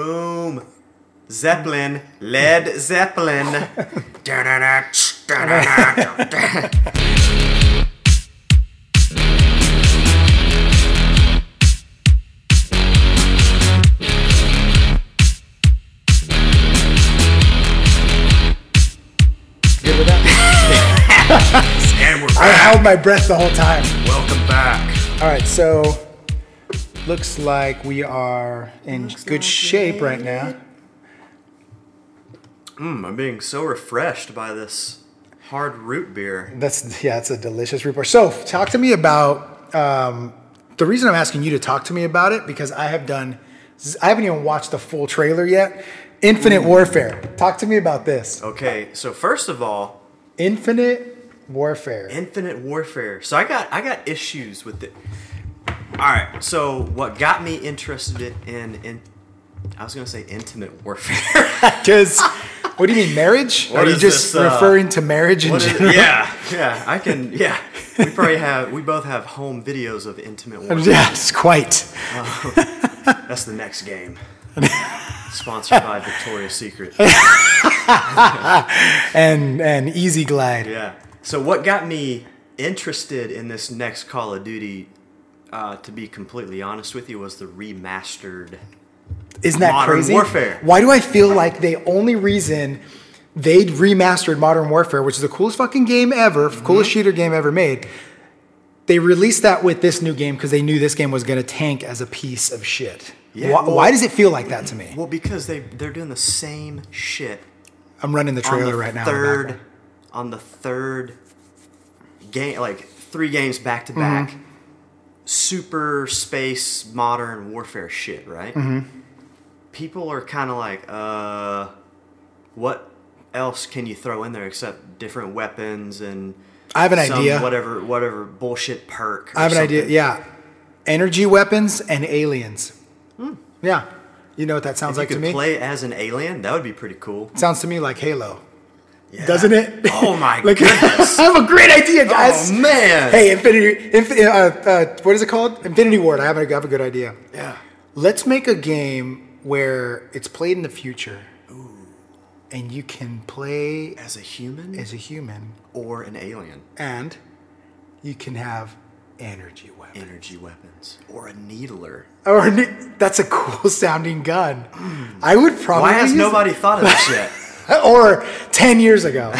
Boom. Zeppelin. Led Zeppelin. I held my breath the whole time. Welcome back. All right, so looks like we are in good shape right now. Mm, I'm being so refreshed by this hard root beer. That's yeah, it's a delicious root beer. So, talk to me about um, the reason I'm asking you to talk to me about it because I have done, I haven't even watched the full trailer yet. Infinite Warfare. Talk to me about this. Okay, so first of all, Infinite Warfare. Infinite Warfare. So I got I got issues with it. All right. So what got me interested in in I was gonna say intimate warfare. Because what do you mean marriage? What Are you just this, uh, referring to marriage in What is- general? yeah, yeah. I can. Yeah, we probably have. We both have home videos of intimate warfare. Yes, quite. That's the next game. Sponsored by Victoria's Secret. And and Easy Glide. Yeah. So what got me interested in this next Call of Duty, uh, to be completely honest with you, was the remastered. Isn't that Modern crazy? Warfare. Why do I feel like the only reason they remastered Modern Warfare, which is the coolest fucking game ever, Mm-hmm. coolest shooter game ever made, they released that with this new game because they knew this game was going to tank as a piece of shit. Yeah, why, well- why does it feel like that to me? Well, because they they're doing the same shit I'm running the on trailer the right now. third on the third game, like three games back Mm-hmm. to back. Super space modern warfare shit, right? Mm-hmm. People are kind of like, uh, what else can you throw in there except different weapons and I have an some idea. whatever whatever bullshit perk. I have an idea. Yeah. Energy weapons and aliens. Yeah. You know what that sounds Hmm. If like you to me? play as an alien, that would be pretty cool. Sounds to me like Halo. Yeah. Doesn't it? Oh my Like, goodness! I have a great idea, guys. Oh man! Hey, Infinity, Infi- uh, uh, what is it called? Infinity Ward. I have a, I have a good idea. Yeah. Let's make a game where it's played in the future, Ooh. and you can play As a human as a human, or an alien, and you can have energy weapons. energy weapons or a needler. Or ne- that's a cool sounding gun. I would probably. Why has nobody thought of this yet? Or ten years ago.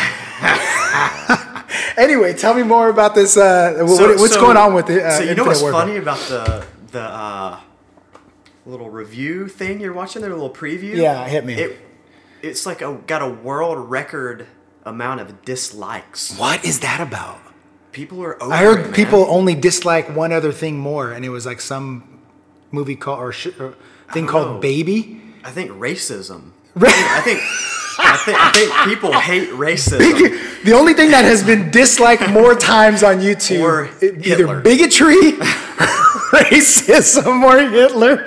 anyway, tell me more about this. Uh, what- what's so- going on with it? Uh, so you know what's Warfare? funny about the the uh, little review thing you're watching there, a little preview? Yeah, hit me. It, it's like a got a world record amount of dislikes. What is that about? People are over I heard it, people only dislike one other thing more, and it was like some movie called or, sh- or thing called know. Baby. I think racism. I think I think I think people hate racism. the only thing that has been disliked more times on YouTube, Or i- either Hitler. bigotry, racism, or Hitler.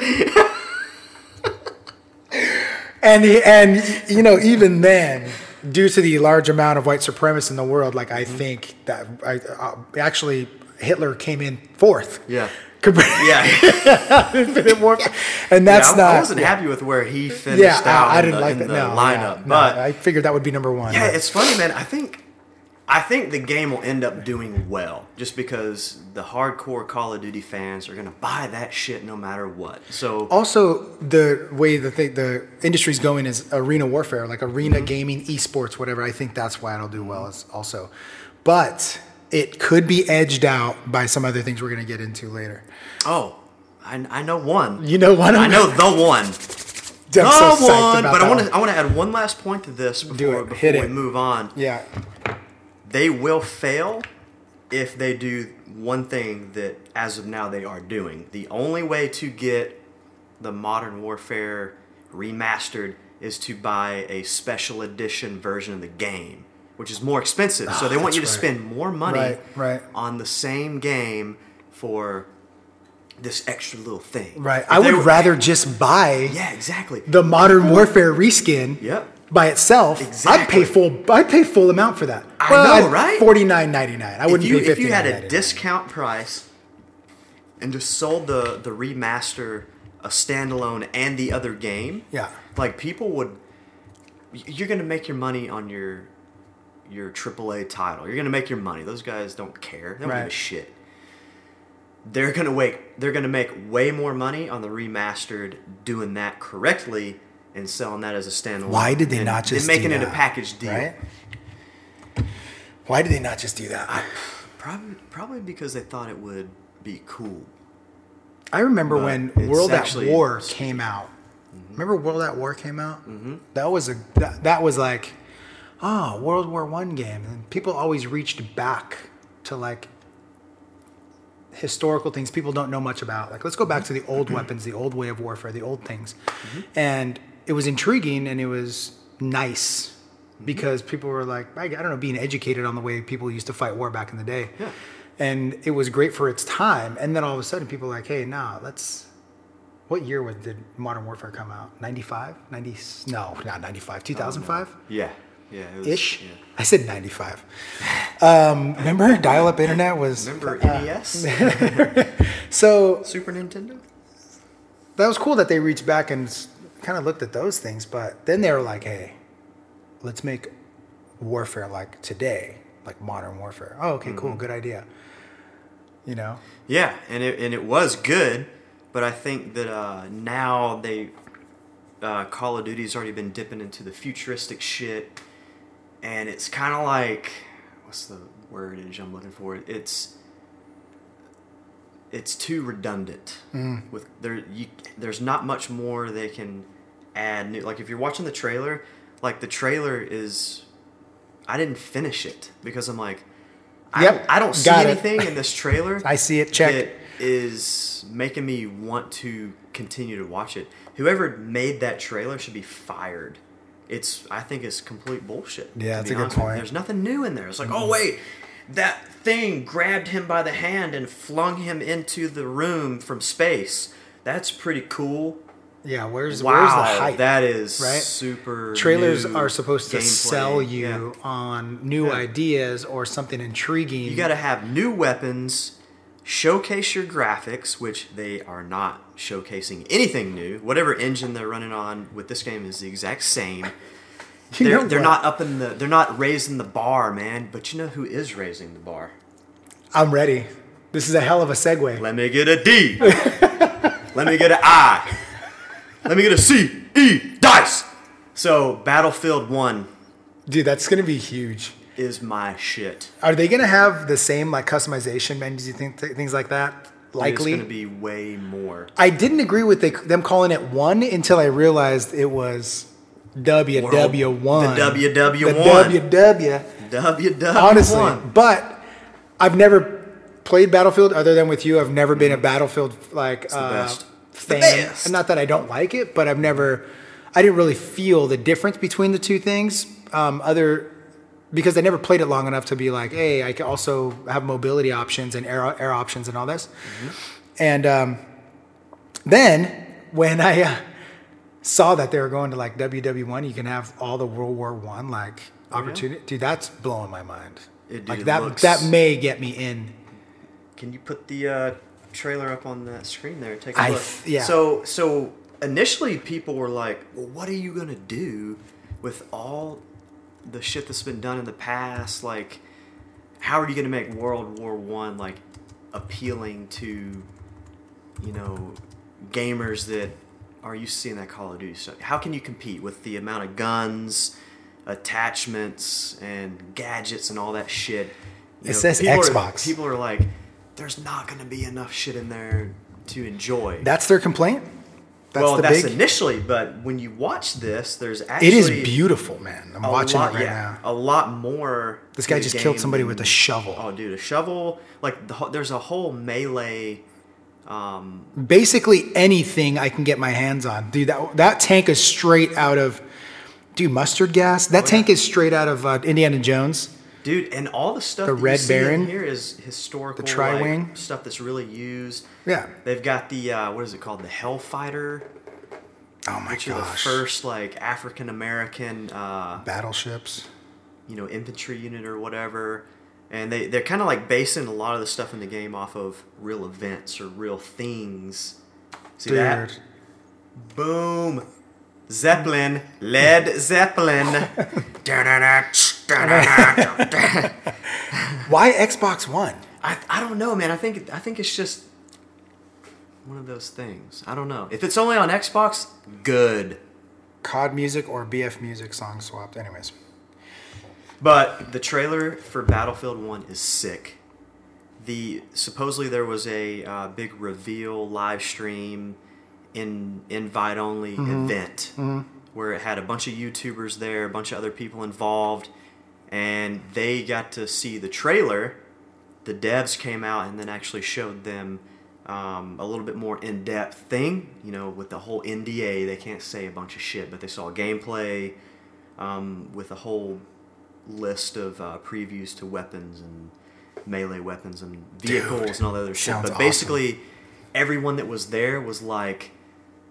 and he- and you know even then, due to the large amount of white supremacists in the world, like Mm-hmm. I think that I uh, actually Hitler came in fourth. Yeah. Compared Yeah. Infinite Warfare. And that's Yeah, not. I wasn't yeah. happy with where he finished Yeah, out I, I in didn't the, like that. the No, lineup. yeah, no, but I figured that would be number one. Yeah, but- it's funny, man. I think I think the game will end up doing well just because the hardcore Call of Duty fans are gonna buy that shit no matter what. So also the way the thing, the industry's going is arena warfare, like arena Mm-hmm. gaming, esports, whatever. I think that's why it'll do well. Is also, but it could be edged out by some other things we're gonna get into later. oh, I, I know one. You know one. I know the one. I'm The so one. But I want to I want to add one last point to this before, before we move on. Yeah, They will fail if they do one thing that as of now they are doing. The only way to get the Modern Warfare remastered is to buy a special edition version of the game, which is more expensive. so they want Ah, you to right. spend more money Right, right. on the same game for this extra little thing. right. If I would were- rather just buy Yeah, exactly. the Modern Warfare reskin. Yep. By itself, exactly. I'd pay full. I'd pay full amount for that. I know, right? Forty nine ninety nine. I wouldn't if you, pay if you had a discount price and just sold the the remaster a standalone and the other game, Yeah. like people would, you're gonna make your money on your your AAA title. You're gonna make your money. Those guys don't care. They don't give a shit. They're gonna wait. They're gonna make way more money on the remastered doing that correctly and selling that as a standalone. Why did they and- not just making it a package deal? Right? Why did they not just do that? I, Probably, probably because they thought it would be cool. I remember But when World at War came out. Remember World at War came out? Mm-hmm. That was a that, that was like, oh, World War One game, and people always reached back to like historical things people don't know much about. Like, let's go back to the old weapons, the old way of warfare, the old things, and it was intriguing and it was nice because people were like, I, I don't know, being educated on the way people used to fight war back in the day. Yeah. And it was great for its time. And then all of a sudden, people were like, hey, nah, let's. What year was, did Modern Warfare come out? 95? 90? No, not 95. 2005? Yeah, yeah. It was, Ish? Yeah. I said 95. Um, remember, dial up internet was. Remember uh, NES, So Super Nintendo? that was cool that they reached back and kind of looked at those things. But then they were like, hey, let's make warfare like today, like modern warfare. Oh, okay, Mm-hmm. cool. Good idea. You know? Yeah, and it and it was good, but I think that uh, now they uh, Call of Duty's already been dipping into the futuristic shit, and it's kind of like what's the wordage I'm looking for? It's it's too redundant. Mm. With there, you, there's not much more they can add. New, like if you're watching the trailer, like the trailer is, I didn't finish it because I'm like, I, Yep, don't, I don't see got it. anything in this trailer. I see it, check. That is making me want to continue to watch it. Whoever made that trailer should be fired. It's I think it's complete bullshit. Yeah, that's a good honest with you. point. There's nothing new in there. It's like, oh mm-hmm. wait, that thing grabbed him by the hand and flung him into the room from space. That's pretty cool. Yeah, where's, Wow, where's the hype? that is right? super. Trailers are supposed to gameplay. sell you Yeah. on new Yeah. ideas or something intriguing. You got to have new weapons, showcase your graphics, which they are not showcasing anything new. Whatever engine they're running on with this game is the exact same. You they're they're not up in the they're not raising the bar, man. But you know who is raising the bar? I'm ready. This is a hell of a segue. Let me get a D. Let me get an I. Let me get a C. E. Dice. So Battlefield One Dude, that's going to be huge. Is my shit. Are they going to have the same like customization menus? You think th- things like that? Likely. It's going to be way more. I didn't agree with they, them calling it one until I realized it was WW1. The WW1. The WW. WW Honestly, One. but I've never played Battlefield other than with you. I've never been a Battlefield like the uh, fan. Best. Not that I don't like it, but I've never. I didn't really feel the difference between the two things. Um, other because I never played it long enough to be like, hey, I can also have mobility options and air air options and all this. Mm-hmm. And um, then when I uh, saw that they were going to like WW1, you can have all the World War One like opportunity. Dude, that's blowing my mind. It- dude, like that looks- that may get me in. Can you put the uh, trailer up on that screen there? Take a I look. yeah. So so initially people were like, "Well, what are you gonna do with all the shit that's been done in the past? Like, how are you gonna make World War One like appealing to you know gamers that are used to seeing that Call of Duty stuff? How can you compete with the amount of guns?" attachments and gadgets and all that shit You It says people Xbox. Are, people are like, there's not going to be enough shit in there to enjoy. That's their complaint. That's well, that's big. initially, but when you watch this, there's actually it is beautiful, man. I'm watching lot, it right yeah, now. A lot more. This guy just killed somebody than- with a shovel. Oh, dude, a shovel! Like the, there's a whole melee. Um, Basically anything I can get my hands on, dude. That that tank is straight out of, dude, mustard gas. That Oh, tank yeah. is straight out of uh, Indiana Jones. Dude, and all the stuff The Red Baron? here is historical. The Tri-Wing? like, stuff that's really used. Yeah. They've got the uh, what is it called? The Hellfighter, Oh my which are the first like African American. Uh, battleships. you know infantry unit or whatever and they, they're kind of like basing a lot of the stuff in the game off of real events or real things see Dude, that Boom. Zeppelin. Led Zeppelin. Why Xbox One? I, I don't know, man. I think I think it's just one of those things. I don't know. If it's only on Xbox, good. COD music or BF music song swapped. Anyways, But the trailer for Battlefield One is sick. The supposedly there was a uh, big reveal live stream, in invite only event where it had a bunch of YouTubers there, a bunch of other people involved, and they got to see the trailer. The devs came out and then actually showed them um, a little bit more in depth thing. You know, with the whole NDA, they can't say a bunch of shit, but they saw gameplay um, with a whole list of uh, previews to weapons and melee weapons and vehicles Dude, and all that other shit. But basically, everyone that was there was like,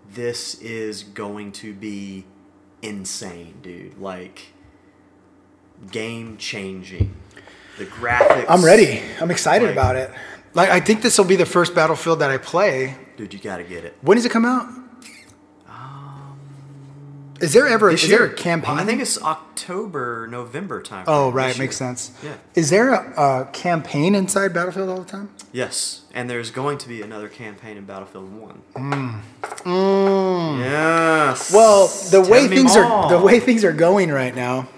"This is going to be insane, dude! Like, game changing. The graphics. I'm ready. I'm excited Like- about it. Like I think this will be the first Battlefield that I play. dude. You got to get it. When does it come out? is there ever This is there a year. campaign? I think it's October, November time. Oh right, this makes year. sense. Yeah. Is there a, a campaign inside Battlefield all the time? Yes, and there's going to be another campaign in Battlefield One. Yes. Mm. Well, the way Tell me things more. are the way things are going right now,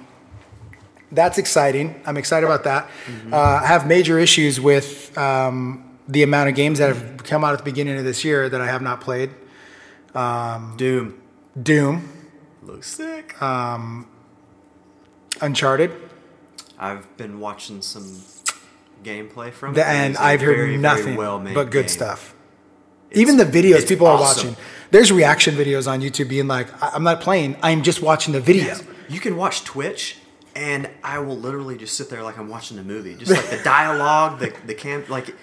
that's exciting. I'm excited about that. Mm-hmm. Uh, I have major issues with um, the amount of games that have come out at the beginning of this year that I have not played. Doom Doom, looks sick. Uncharted, I've been watching some gameplay from the, it. and I've heard very, very nothing well-made but good game. stuff. It's- Even the videos people are watching. There's reaction videos on YouTube being like, "I'm not playing. I'm just watching the video." Yes. You can watch Twitch, and I will literally just sit there like I'm watching a movie. Just like the dialogue, the the cam, like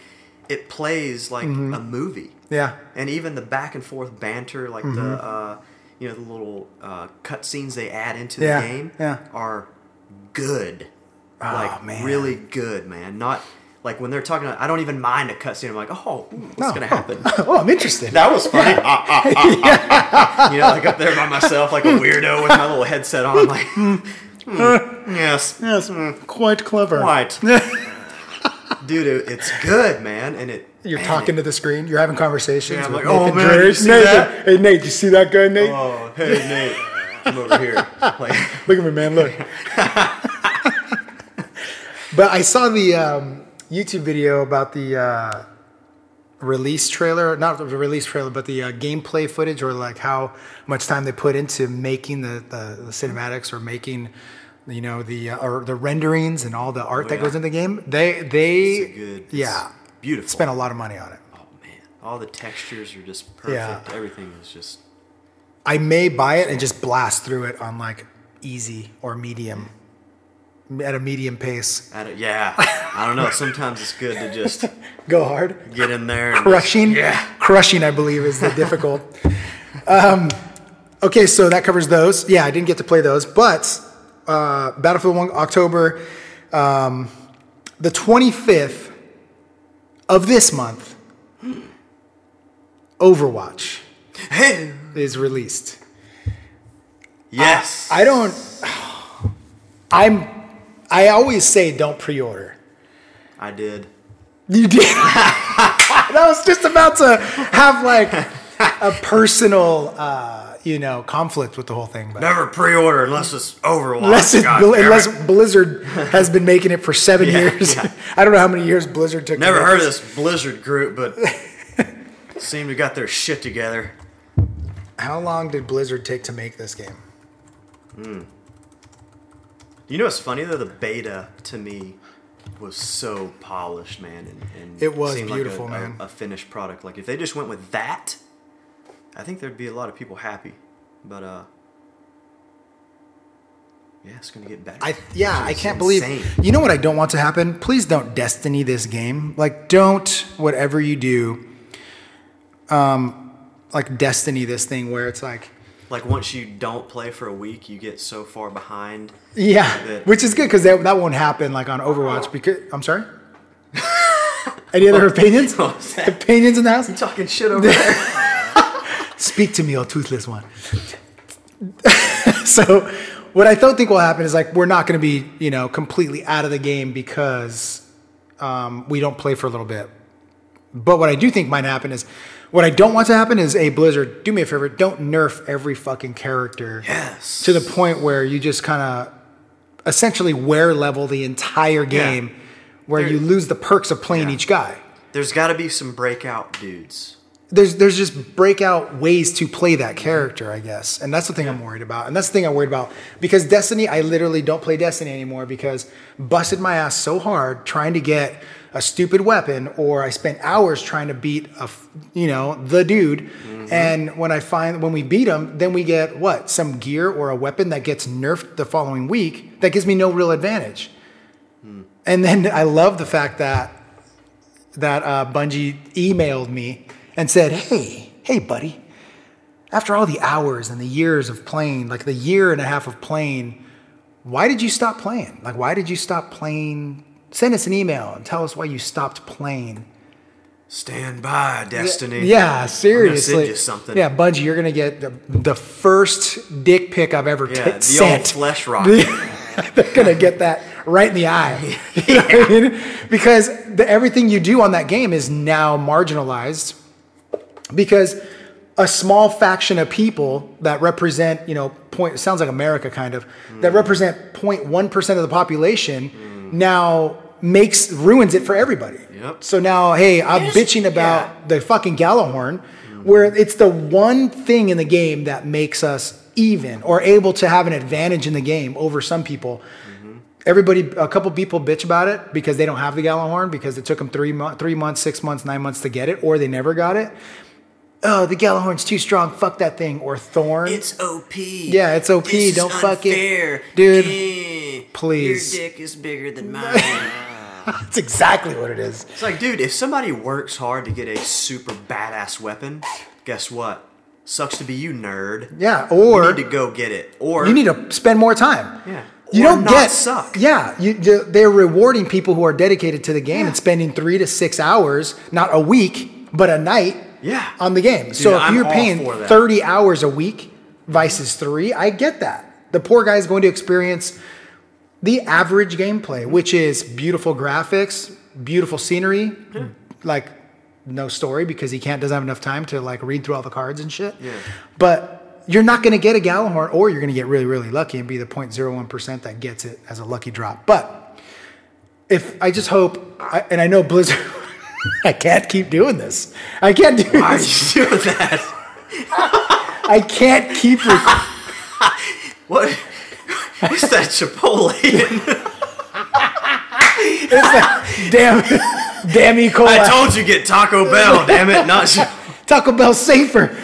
it plays like Mm-hmm. a movie. Yeah. and even the back and forth banter, like Mm-hmm. the uh, you know the little uh, cut scenes they add into Yeah, the game, yeah. are good. like man. really good, man. Not like when they're talking. I don't even mind a cutscene. I'm like, oh, ooh, what's No. gonna happen? oh, I'm interested. That was funny. Ah, ah, ah, ah, ah. You know, like up there by myself, like a weirdo with my little headset on. I'm Like, hmm, yes, yes, quite clever. right, dude. It's good, man, and it. You're man, talking it- to the screen. You're having conversations. Yeah, I'm with like, oh, man, Drake. you see Nathan, that? Hey Nate, you see that guy, Nate? Oh, hey Nate, come over here. Like, Look at me, man. Look. but I saw the um, YouTube video about the uh, release trailer, not the release trailer, but the uh, gameplay footage, or like how much time they put into making the, the, the cinematics or making. You know the uh, or the renderings and all the art that yeah. goes in the game. They they good- yeah beautiful. spent a lot of money on it. oh man, all the textures are just perfect. Yeah. Everything is just. I may buy it and just blast through it on like easy or medium at a medium pace. A, yeah, I don't know. Sometimes it's good to just Go hard. get in there. Crushing. Yeah. Crushing, I believe, is the difficult. um, okay, so that covers those. Yeah, I didn't get to play those, but uh, Battlefield 1 October, um, the 25th of this month, Overwatch is released. Yes. I don't. I'm. I always say don't pre-order. I did. You did. that was just about to have like a personal, uh, you know, conflict with the whole thing. But Never pre-order unless it's Overwatch. unless, it, God unless. Blizzard has been making it for seven Yeah, years. yeah. I don't know how many years Blizzard took. to Never heard of this. Blizzard group, but seem to got their shit together. How long did Blizzard take to make this game? You know what's funny though? The beta to me was so polished, man, and, and It was seemed beautiful, like a, man. A, a finished product. Like if they just went with that, I think there'd be a lot of people happy. But uh, yeah, it's gonna get better. I yeah, I can't insane. believe. You know what I don't want to happen? Please don't Destiny this game. Like, don't whatever you do. Um, like Destiny this thing where it's like, Like once you don't play for a week, you get so far behind. yeah, which is good because that, that won't happen like on Overwatch. Because I'm sorry. Any other opinions? What? Opinions in the house? I'm talking shit over there. Speak to me, oh toothless one. so, what I don't think will happen is like we're not going to be, you know, completely out of the game because um, we don't play for a little bit. But what I do think might happen is, what I don't want to happen is, a Blizzard, do me a favor, don't nerf every fucking character Yes. to the point where you just kind of essentially wear level the entire game, where There- you lose the perks of playing Yeah. each guy There's got to be some breakout dudes. There's there's just breakout ways to play that character, I guess, and that's the thing I'm worried about, and that's the thing I'm worried about because Destiny, I literally don't play Destiny anymore because busted my ass so hard trying to get a stupid weapon, or I spent hours trying to beat a you know the dude, and when I find when we beat him, then we get what some gear or a weapon that gets nerfed the following week that gives me no real advantage, and then I love the fact that that uh, Bungie emailed me and said, "Hey, hey, buddy, after all the hours and the years of playing, like the year and a half of playing, why did you stop playing? Like, why did you stop playing? Send us an email and tell us why you stopped playing." Stand by, Destiny. Yeah, seriously. send you something. Yeah, Bungie, you're gonna get the, the first dick pic I've ever Yeah, t- the sent. old flesh rock. They're gonna get that right in the eye. You know I mean? Because the, everything you do on that game is now marginalized because a small faction of people that represent, you know, point it sounds like America kind of, that mm. represent 0.1% of the population mm. now makes ruins it for everybody. Yep. So now, hey, I'm Yes, bitching about yeah. the fucking Gjallarhorn, where mm. it's the one thing in the game that makes us even or able to have an advantage in the game over some people. Mm-hmm. Everybody, a couple people bitch about it because they don't have the Gjallarhorn because it took them three, mo- three months, six months, nine months to get it, or they never got it. Oh, the Gjallarhorn's too strong. Fuck that thing. Or Thorn. It's OP. Yeah, it's OP. This Don't fuck it. Dude, Eh, please. Your dick is bigger than mine. That's exactly what it is. it's like, dude, if somebody works hard to get a super badass weapon, guess what? Sucks to be you, nerd. Yeah. You Or need to go get it. Or you need to spend more time. Yeah. You Or don't get suck. Yeah, you, you- they're rewarding people who are dedicated to the game and spending three to six hours, not a week, but a night. Yeah. On the game. so if I'm you're paying thirty hours a week versus three, I get that. The poor guy is going to experience the average gameplay, which is beautiful graphics, beautiful scenery, like no story because he can't doesn't have enough time to like read through all the cards and shit. Yeah. But you're not going to get a Gjallarhorn, or you're going to get really, really lucky and be the 0.01 percent that gets it as a lucky drop. But if I just hope, I, and I know Blizzard, I can't keep doing this. I can't do why are this. you doing that? I can't keep. Rec- What? What's that Chipotle? damn, damn E. coli. I told you get Taco Bell, damn it, not. Taco Bell safer.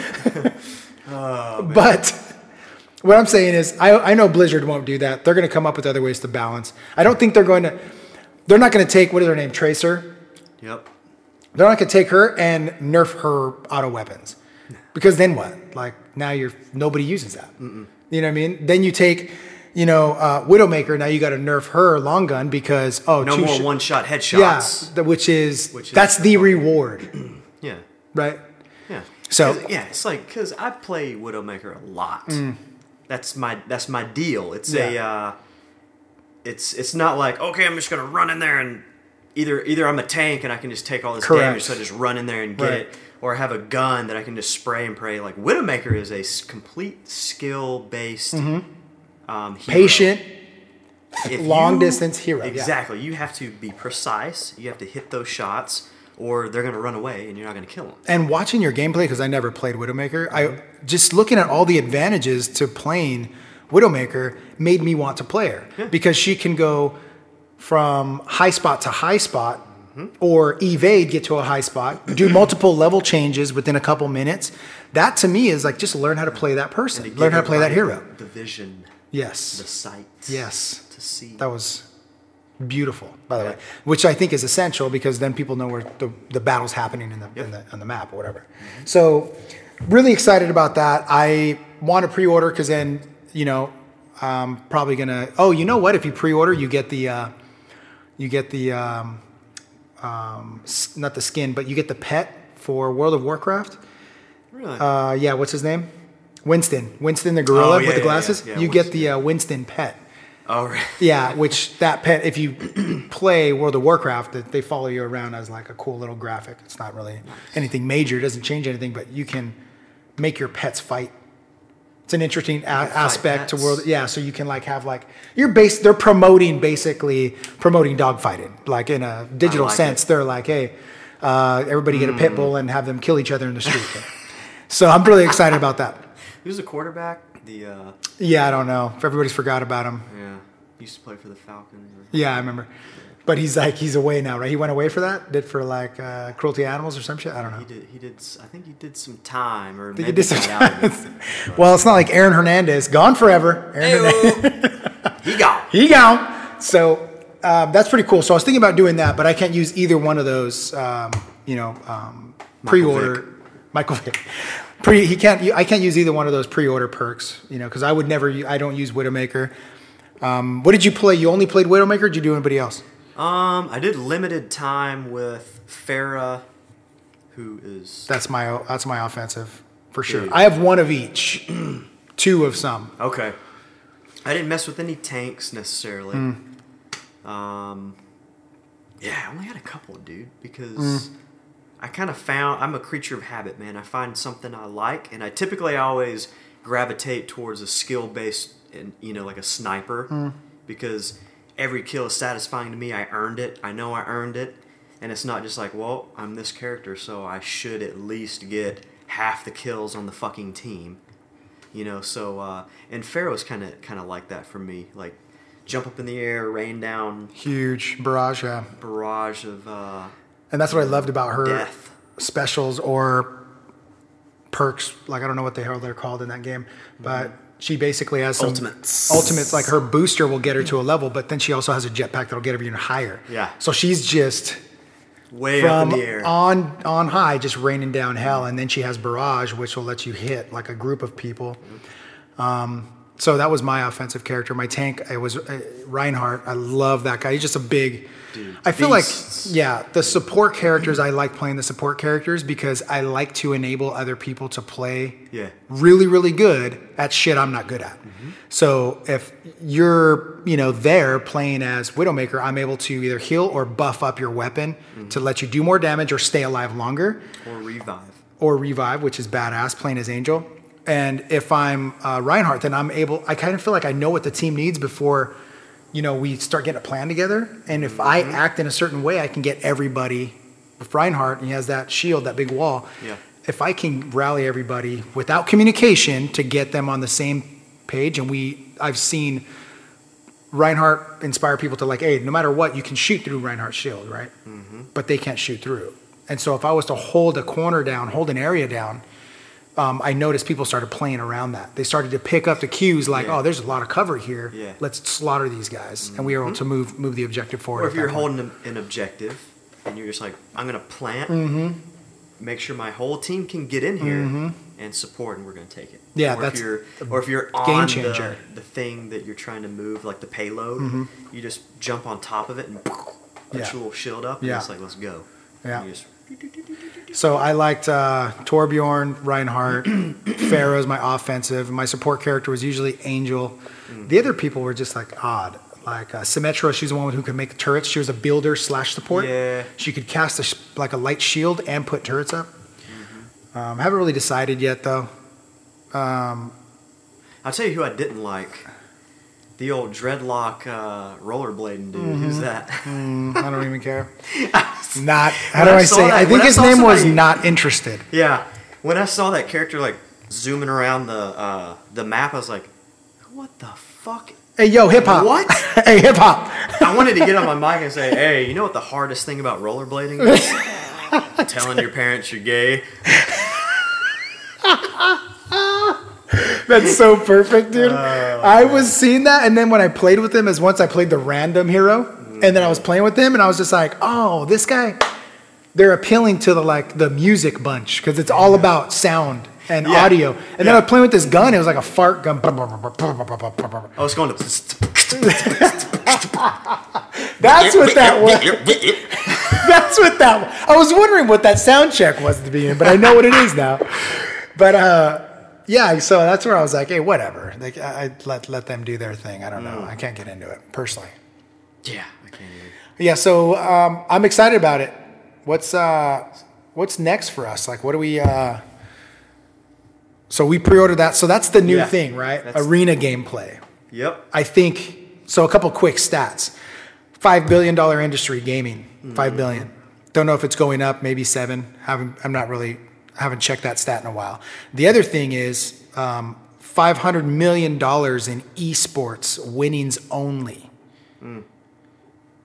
Oh, but what I'm saying is, I, I know Blizzard won't do that. They're going to come up with other ways to balance. I don't think they're going to. They're not going to take what is her name, Tracer. Yep. They're not going to take her and nerf her auto weapons, because then what? Like now you're nobody uses that. You know what I mean? Then you take. You know, uh, Widowmaker. Now you got to nerf her long gun because oh, No two more sh- one shot Yeah, headshots. th- which is Which is- that's the reward, Yeah. right? Yeah. So- yeah, it's like because I play Widowmaker a lot. Mm. That's my that's my deal. It's Yeah. a uh, it's it's not like okay, I'm just gonna run in there and either either I'm a tank and I can just take all this Correct. damage, so I just run in there and get Right. it, or I have a gun that I can just spray and pray. Like Widowmaker is a complete skill based. Um. Mm-hmm. Patient, If long you- distance hero, yeah. Exactly. You have to be precise. You have to hit those shots, or they're gonna run away and you're not gonna kill them. and watching your gameplay because I never played Widowmaker, I just looking at all the advantages to playing Widowmaker made me want to play her because she can go from high spot to high spot or evade, get to a high spot, do multiple level changes within a couple minutes. That to me is like just learn how to play that person, learn how to play that hero. The vision, Yes. the sight. yes, To see. that was beautiful, by the way, which I think is essential because then people know where the, the battle's happening in the, in the on the map or whatever. So, really excited about that. I want to pre-order because then you know I'm probably gonna. Oh, you know what? If you pre-order, you get the uh, you get the um, um, not the skin, but you get the pet for World of Warcraft. Really? Uh, yeah, what's his name? Winston. Winston the gorilla Oh, yeah, with the glasses. yeah, yeah, you get the uh, Winston pet. oh, right. Yeah, which that pet, if you play World of Warcraft, that they follow you around as like a cool little graphic. It's not really anything major. It doesn't change anything, but you can make your pets fight. It's an interesting a- aspect to world. Yeah, so you can like have like you're base. They're promoting basically promoting dogfighting, like in a digital like sense. it. They're like, hey, uh, everybody get a pit bull and have them kill each other in the street. so I'm really excited about that. Who's the quarterback? The uh, Yeah, I don't know everybody's forgot about him. yeah, he used to play for the Falcons. or- Yeah, I remember. But he's like he's away now, right? He went away for that. Did for like uh, cruelty animals or some shit. I don't know. He did. He did. I think he did some time, or He maybe did some of well, it's not like Aaron Hernandez gone forever. Aaron Hernandez, He got. he gone. So um, that's pretty cool. So I was thinking about doing that, but I can't use either one of those. Um, you know, um, pre-order. Michael Vick. Pre. He can't. I can't use either one of those pre-order perks. You know, because I would never. I don't use Widowmaker. Um, what did you play? You only played Widowmaker. Or did you do anybody else? Um, I did limited time with Pharah, who is That's my that's my offensive for sure. Dude. I have one of each, two of some. okay. I didn't mess with any tanks necessarily. Hmm. Um, yeah, I only had a couple, dude, because Hmm. I kind of found I'm a creature of habit, man. I find something I like, and I typically always gravitate towards a skill based, and you know, like a sniper, Hmm. because every kill is satisfying to me. I earned it. I know I earned it, and it's not just like, well, I'm this character, so I should at least get half the kills on the fucking team you know so uh and Pharah's kind of kind of like that for me like jump up in the air rain down Huge barrage, yeah. barrage of uh And that's what I loved about her Death. specials or perks. Like I don't know what the hell they're called in that game, but she basically has some Ultimates. Ultimates like her booster will get her to a level, but then she also has a jetpack that'll get her even higher. Yeah. So she's just way from up in the air on on high, just raining down hell, and then she has barrage, which will let you hit like a group of people. Um, so that was my offensive character. My tank, it was uh, Reinhardt. I love that guy. He's just a big. Dude, I feel beasts. like yeah, the support characters. I like playing the support characters because I like to enable other people to play Yeah. really really good at shit I'm not good at. Mm-hmm. So if you're you know there playing as Widowmaker, I'm able to either heal or buff up your weapon Mm-hmm. to let you do more damage or stay alive longer, or revive or revive, which is badass playing as Angel. And if I'm uh, Reinhardt, then I'm able. I kind of feel like I know what the team needs before, you know, we start getting a plan together. And if I Mm-hmm. act in a certain way, I can get everybody. With Reinhardt, and he has that shield, that big wall. Yeah. If I can rally everybody without communication to get them on the same page, and we, I've seen Reinhardt inspire people to like, hey, no matter what, you can shoot through Reinhardt's shield, right? Mm-hmm. But they can't shoot through. And so if I was to hold a corner down, hold an area down, um, I noticed people started playing around that. They started to pick up the cues like, Yeah. oh, there's a lot of cover here. Yeah. Let's slaughter these guys, and we were able to move move the objective forward. or if you're holding an- an objective and you're just like i'm gonna plant Mm-hmm. make sure my whole team can get in here and support and we're gonna take it Yeah, or that's if you're or if you're game on changer. Mm-hmm. The, the thing that you're trying to move like the payload you just jump on top of it and put Yeah. your little shield up Yeah. and it's like let's go Yeah. And you just- So I liked uh, Torbjorn, Reinhardt, Pharah's my offensive. My support character was usually Angel. The other people were just like odd. Like uh, Symmetra, she's the one who could make turrets. She was a builder slash support. Yeah. She could cast a, like a light shield and put turrets up. Um, haven't really decided yet though. i'll tell you who i didn't like the old dreadlock uh, rollerblading dude Mm-hmm. who's that Mm, I don't even care. Not. How do I I say? that- I think I his name was not interested. Yeah, when I saw that character like zooming around the uh, the map, I was like, "What the fuck?" Hey yo, hip hop. What? hey hip hop. I wanted to get on my mic and say, "Hey, you know what the hardest thing about rollerblading is? Telling your parents you're gay." That's so perfect, dude. I was seeing that, and then when I played with him, is once I played the random hero, and then I was playing with him, and I was just like, oh, this guy. They're appealing to the like the music bunch because it's all about sound and Yeah. audio. And then I was playing with this gun. It was like a fart gun. I was going to. That's what that was. That's what that was. I was wondering what that sound check was at the beginning, but I know what it is now. but uh, yeah, so that's where I was like, hey, whatever. Like, I, I let let them do their thing. I don't know. I can't get into it personally. Yeah, I can't. Yeah, so um, I'm excited about it. What's uh, what's next for us? Like, what do we? Uh, so we pre-ordered that. So that's the new Yeah, thing, right? Arena gameplay. Yep. I think so. A couple quick stats: five billion dollar industry gaming. Five billion. Don't know if it's going up. Maybe seven. Haven't. I'm not really. Haven't checked that stat in a while. The other thing is um, five hundred million dollars in esports winnings only.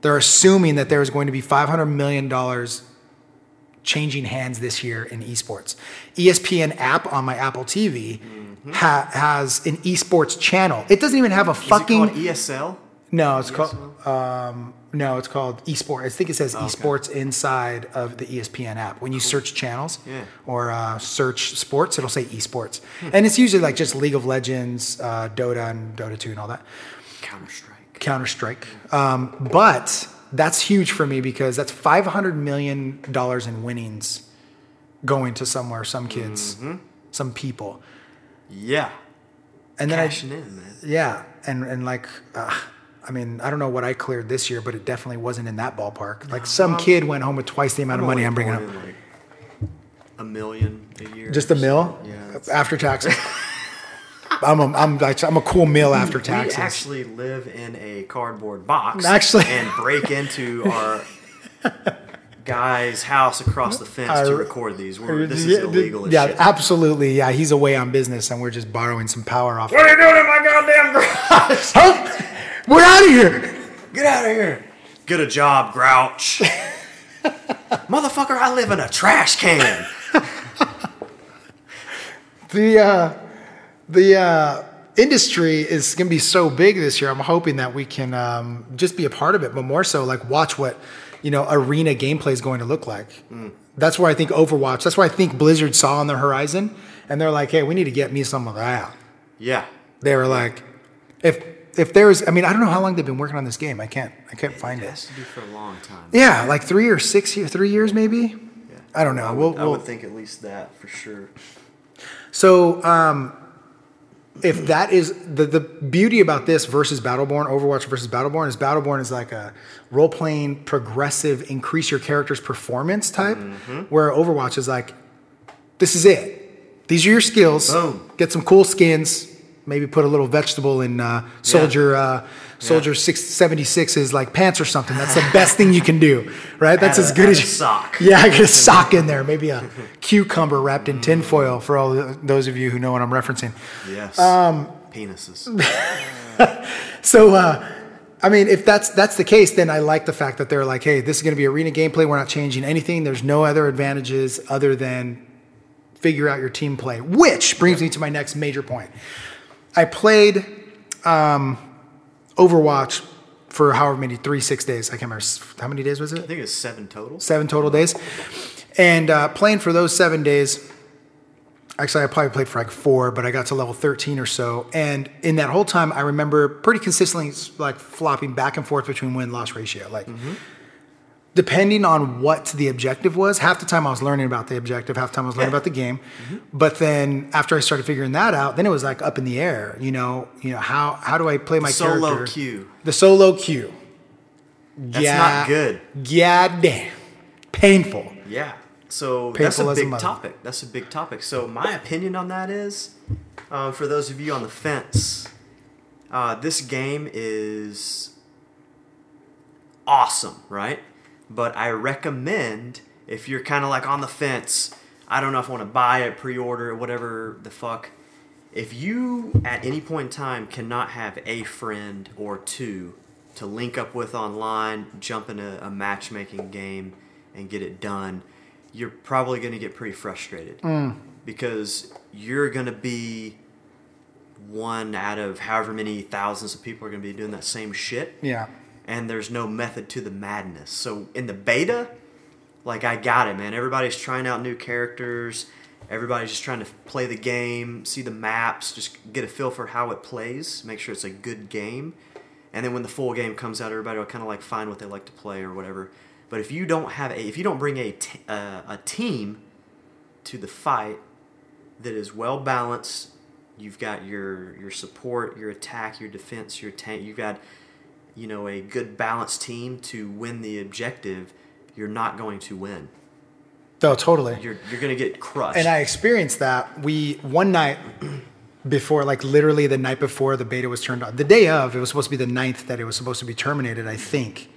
They're assuming that there is going to be five hundred million dollars changing hands this year in esports. ESPN app on my Apple TV ha- has an esports channel. It doesn't even have a Is fucking ESL? No. It's called um, no. It's called esports. I think it says esports inside of the ESPN app. When you search channels Yeah. or uh, search sports, it'll say esports, and it's usually like just League of Legends, uh, Dota, and Dota two and all that. Counter Strike. Counter Strike. Um, but that's huge for me because that's five hundred million dollars in winnings going to somewhere, some kids, some people, Yeah. and then I Cashing in, man. yeah, and and like, uh, I mean, I don't know what I cleared this year, but it definitely wasn't in that ballpark. Like some kid went home with twice the amount of money I'm bringing up. only pulling in, like a million a year. Just a mill Yeah. after taxes. I'm a, I'm I'm a cool meal after taxes. We actually live in a cardboard box. Actually- and break into our guy's house across the fence to record these. We're, this is illegal as yeah, shit. absolutely. Yeah, he's away on business, and we're just borrowing some power off. What are you doing in my goddamn garage? Huh? We're out of here. Get out of here. Get a job, Grouch. Motherfucker, I live in a trash can. the uh, the uh, industry is going to be so big this year. I'm hoping that we can um, just be a part of it, but more so like watch what you know arena gameplay is going to look like. That's where I think Overwatch. That's why I think Blizzard saw on the horizon, and they're like, "Hey, we need to get me some of that." Yeah. They were like, "If if there's, I mean, I don't know how long they've been working on this game. I can't I can't find It it. has to be for a long time. Yeah, like three or six years, three years maybe. Yeah. I don't know. I would, We'll- I we'll- would think at least that for sure. So, um, if that is the the beauty about this versus Battleborn, Overwatch versus Battleborn is Battleborn is like a role playing progressive, increase your character's performance type, where Overwatch is like, this is it. These are your skills. Boom. Get some cool skins. Maybe put a little vegetable in uh, Soldier uh, Soldier six seventy six's like pants or something. That's the best thing you can do, right? That's Add as a- good as a sock. yeah, I get a sock in there, maybe a cucumber wrapped in tinfoil for all the- those of you who know what I'm referencing. Yes. Um, Penises. So, uh, I mean, if that's that's the case, then I like the fact that they're like, hey, this is going to be arena gameplay. We're not changing anything. There's no other advantages other than figure out your team play. Which brings me to my next major point. I played um, Overwatch for however many three six days. I can't remember how many days was it. I think it was seven total. seven total days. And uh, playing for those seven days, actually, I probably played for like four, but I got to level 13 or so. And in that whole time, I remember pretty consistently like flopping back and forth between win loss ratio. Like, depending on what the objective was, half the time I was learning about the objective, half the time I was learning Yeah. about the game. But then after I started figuring that out, then it was like up in the air. You know, you know how how do I play my Solo character? queue. The solo queue. That's not good. God damn. Painful. Yeah. So Painful that's a as a big topic. That's a big topic. So my opinion on that is, um, for those of you on the fence, uh, this game is awesome, right? But I recommend if you're kind of like on the fence, I don't know if I want to buy it, pre-order it, whatever the fuck. If you at any point in time cannot have a friend or two to link up with online, jump in a, a matchmaking game, and get it done, you're probably going to get pretty frustrated mm. because you're going to be one out of however many thousands of people are going to be doing that same shit Yeah. And there's no method to the madness. So in the beta, like I got it, man. Everybody's trying out new characters. Everybody's just trying to play the game, see the maps, just get a feel for how it plays, make sure it's a good game. And then when the full game comes out, everybody will kind of like find what they like to play or whatever. But if you don't have a, if you don't bring a t- uh, a team to the fight, that is well balanced. You've got your your support, your attack, your defense, your tank. You've got you know a good balanced team to win the objective. You're not going to win. Oh, totally. You're you're going to get crushed. And I experienced that. We one night before, like literally the night before the beta was turned on, the day of, it was supposed to be the 9th that it was supposed to be terminated. I think.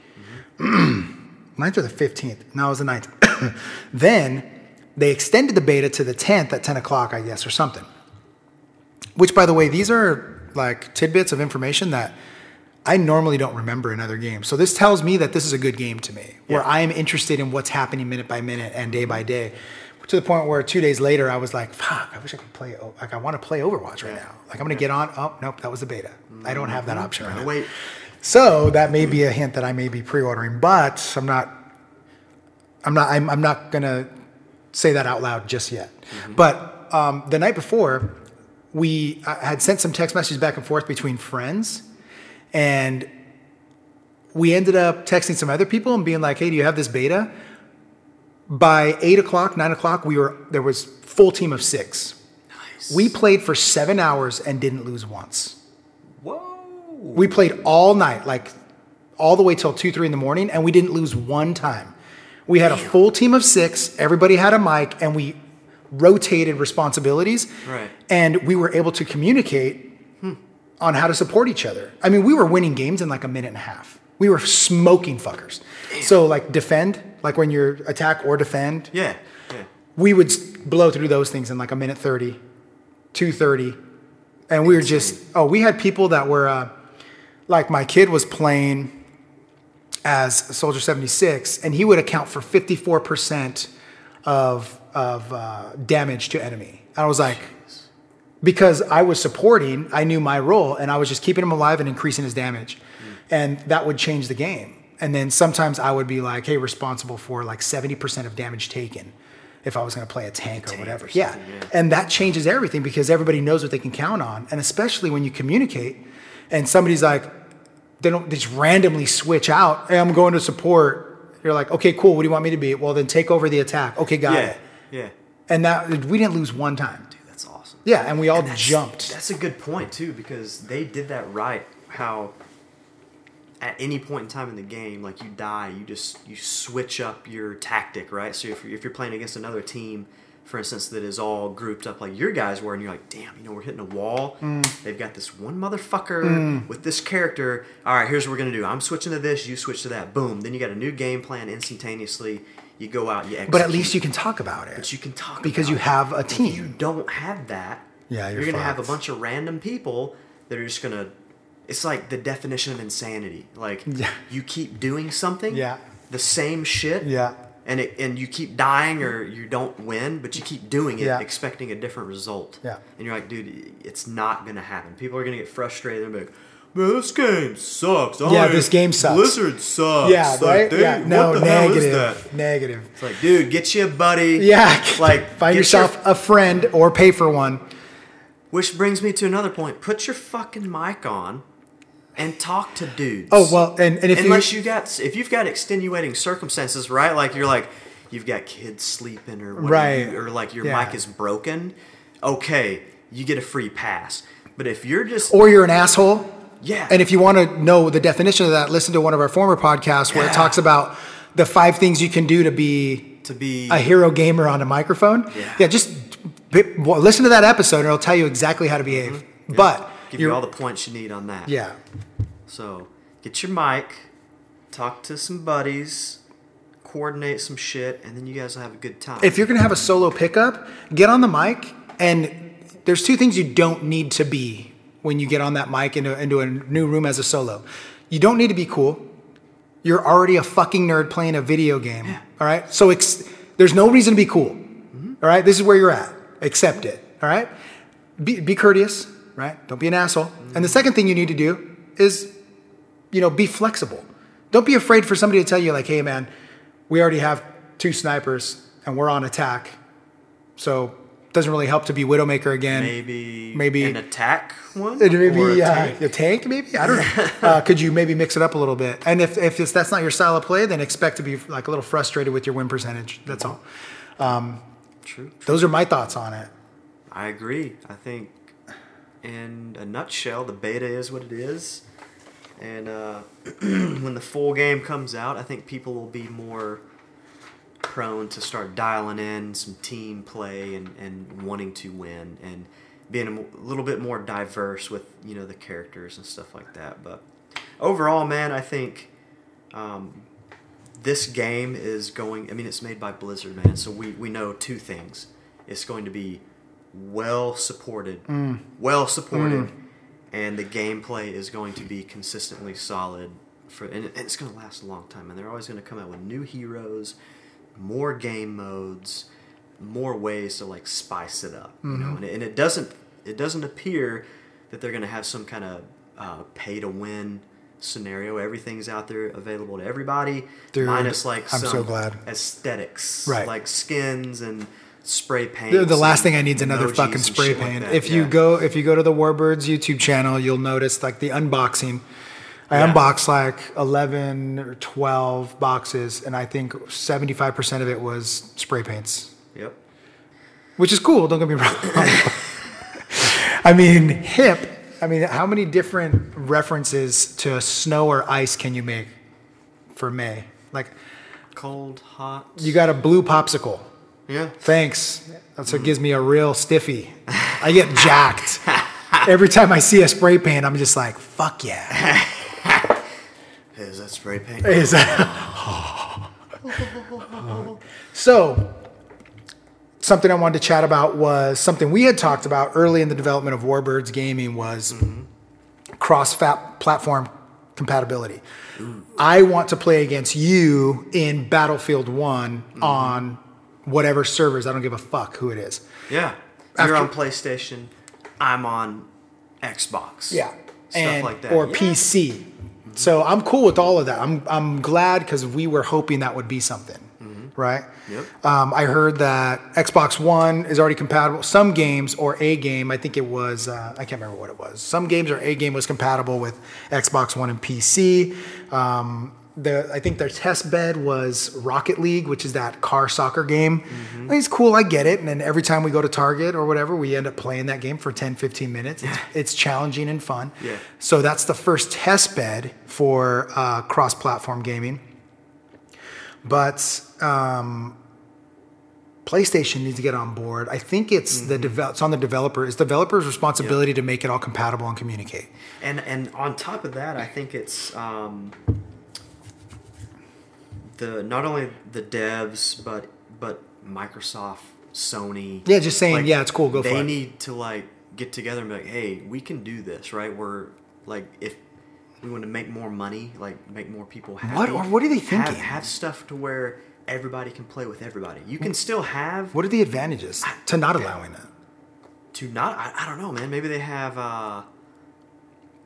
Mm-hmm. 9th or the fifteenth? No, it was the 9th. then they extended the beta to the tenth at ten o'clock, I guess, or something. Which, by the way, these are like tidbits of information that I normally don't remember another game. So this tells me that this is a good game to me, where I am interested in what's happening minute by minute and day by day. To the point where two days later, I was like, "Fuck! I wish I could play. Like, I want to play Overwatch right Yeah. now. Like, I'm gonna get on. Oh, nope, that was the beta. I don't have that option right now. wait. So that may be a hint that I may be pre-ordering, but I'm not. I'm not. I'm, I'm not gonna say that out loud just yet. But um, the night before, we I had sent some text messages back and forth between friends, and we ended up texting some other people and being like, "Hey, do you have this beta?" By eight o'clock, nine o'clock, we were there was full team of six. Nice. We played for seven hours and didn't lose once. Whoa. We played all night, like all the way till two, three in the morning, and we didn't lose one time. We had a full team of six. Everybody had a mic, and we rotated responsibilities. Right. And we were able to communicate on how to support each other. I mean, we were winning games in like a minute and a half. We were smoking fuckers. So like defend, like when you're attack or defend, Yeah. Yeah. we would blow through those things in like a minute 30 230 and we were just oh we had people that were uh, like my kid was playing as soldier 76 and he would account for 54% of of uh, damage to enemy And i was like because i was supporting i knew my role and i was just keeping him alive and increasing his damage. Mm. And that would change the game. And then sometimes i would be like hey responsible for like 70% of damage taken if i was going to play a tank or whatever. or yeah. yeah. and that changes everything because everybody knows what they can count on. And especially when you communicate and somebody's like they don't they just randomly switch out hey i'm going to support. You're like okay cool. What do you want me to be? Well then take over the attack. Okay got Yeah. it. Yeah. and that we didn't lose one time. Dude, that's awesome. Yeah and we all And that's- jumped That's a good point too, because they did that right. How at any point in time in the game, like you die, you just you switch up your tactic, right? So if you're, if you're playing against another team, for instance, that is all grouped up like your guys were, and you're like, damn, you know, we're hitting a wall. Mm. They've got this one motherfucker with this character. All right, here's what we're gonna do. I'm switching to this. You switch to that. Boom. Then you got a new game plan instantaneously. You go out. You execute. but at least you can talk about it But you can talk because you it. have a team. If you don't have that, Yeah, you're you're, gonna have a bunch of random people that are just gonna. It's like the definition of insanity. Like Yeah. you keep doing something, Yeah. the same shit, Yeah. and it and you keep dying or you don't win, but you keep doing it, Yeah. expecting a different result. Yeah. and you're like, dude, it's not gonna happen. People are gonna get frustrated and be like. Man, this game sucks. Yeah, I- this game sucks." Blizzard sucks. yeah Like, right they- yeah no what the hell is that? negative negative It's like, dude, get you a buddy. yeah Like, find yourself your- a friend or pay for one which brings me to another point. Put your fucking mic on and talk to dudes. oh well and, and if Unless you you got, if you've got extenuating circumstances, right? Like you're like, you've got kids sleeping or Right. you, or like your Yeah. mic is broken. Okay, you get a free pass. But if you're just or you're an asshole yeah, And if you want to know the definition of that, listen to one of our former podcasts where it talks about the five things you can do to be to be a hero gamer on a microphone. Yeah. just bi- well, listen to that episode and it'll tell you exactly how to behave. Mm-hmm. But give you all the points you need on that. yeah, So get your mic, talk to some buddies, coordinate some shit, and then you guys will have a good time. if you're gonna have a solo pickup, get on the mic. And there's two things you don't need to be when you get on that mic into, into a new room as a solo. You don't need to be cool. You're already a fucking nerd playing a video game. All right. So ex- there's no reason to be cool. Mm-hmm. All right. This is where you're at. Accept it. All right. Be, be courteous. Right. Don't be an asshole. And the mm-hmm. second thing you need to do is, you know, be flexible. Don't be afraid for somebody to tell you like, hey man, we already have two snipers and we're on attack. So doesn't really help to be Widowmaker again. maybe maybe- an attack one, It or maybe a uh, tank? a tank, maybe I don't know. uh, could you maybe mix it up a little bit? And if if it's, that's not your style of play, then expect to be like a little frustrated with your win percentage. That's all. True. Those are my thoughts on it. I agree. I think, in a nutshell, the beta is what it is, and uh, when the full game comes out, I think people will be more prone to start dialing in some team play and, and wanting to win and being a little bit more diverse with you know the characters and stuff like that. But overall, man, I think um, this game is going. I mean, it's made by Blizzard, man. So we we know two things. It's going to be well supported, well supported, and the gameplay is going to be consistently solid. For and it's going to last a long time. And they're always going to come out with new heroes, more game modes, more ways to like spice it up. You know, and it, and it doesn't it doesn't appear that they're going to have some kind of uh, pay to win scenario. Everything's out there available to everybody, Dude, minus like I'm some so glad. aesthetics, Right. like skins and spray paint. The, the last thing I need is another fucking spray paint. if you go if you go to the Warbirds YouTube channel, you'll notice like the unboxing. I Yeah. unboxed like eleven or twelve boxes, and I think seventy five percent of it was spray paints, yep, which is cool. Don't get me wrong. I mean, hip. I mean, how many different references to snow or ice can you make for Mei? Like, cold, hot. you got a blue popsicle. yeah, Thanks. That's what gives me a real stiffy. I get jacked. Every time I see a spray paint, I'm just like, fuck yeah. is that spray paint? Is that? so, something I wanted to chat about was something we had talked about early in the development of Warbirds gaming was mm-hmm. cross-platform compatibility. I want to play against you in Battlefield One mm-hmm. on whatever servers. I don't give a fuck who it is. Yeah, After- you're on PlayStation. I'm on Xbox. Yeah. stuff and, like that. Or Yeah. PC. So I'm cool with all of that. I'm I'm glad because we were hoping that would be something, right? Mm-hmm. Yep. Um, I heard that Xbox One is already compatible. Some games or a game, I think it was, uh, I can't remember what it was. Some games or a game was compatible with Xbox One and PC. Um, the I think their test bed was Rocket League, which is that car soccer game. Mm-hmm. It's cool, I get it. And then every time we go to Target or whatever, we end up playing that game for 10, 15 minutes. It's, it's challenging and fun. Yeah. So that's the first test bed for uh, cross-platform gaming. But um, PlayStation needs to get on board. I think it's Mm-hmm. the develop. It's on the developer. It's developer's responsibility to make it all compatible and communicate. And and on top of that, I think it's um, the not only the devs but but Microsoft, Sony. Yeah, just saying, yeah, it's cool, go they for it. need to like get together and be like, hey, we can do this, right? We're like if we want to make more money, like make more people happy. What- or what are they have- thinking? Have, stuff to where everybody can play with everybody. You can still have What are the advantages to not allowing that? to not I, I don't know man maybe they have uh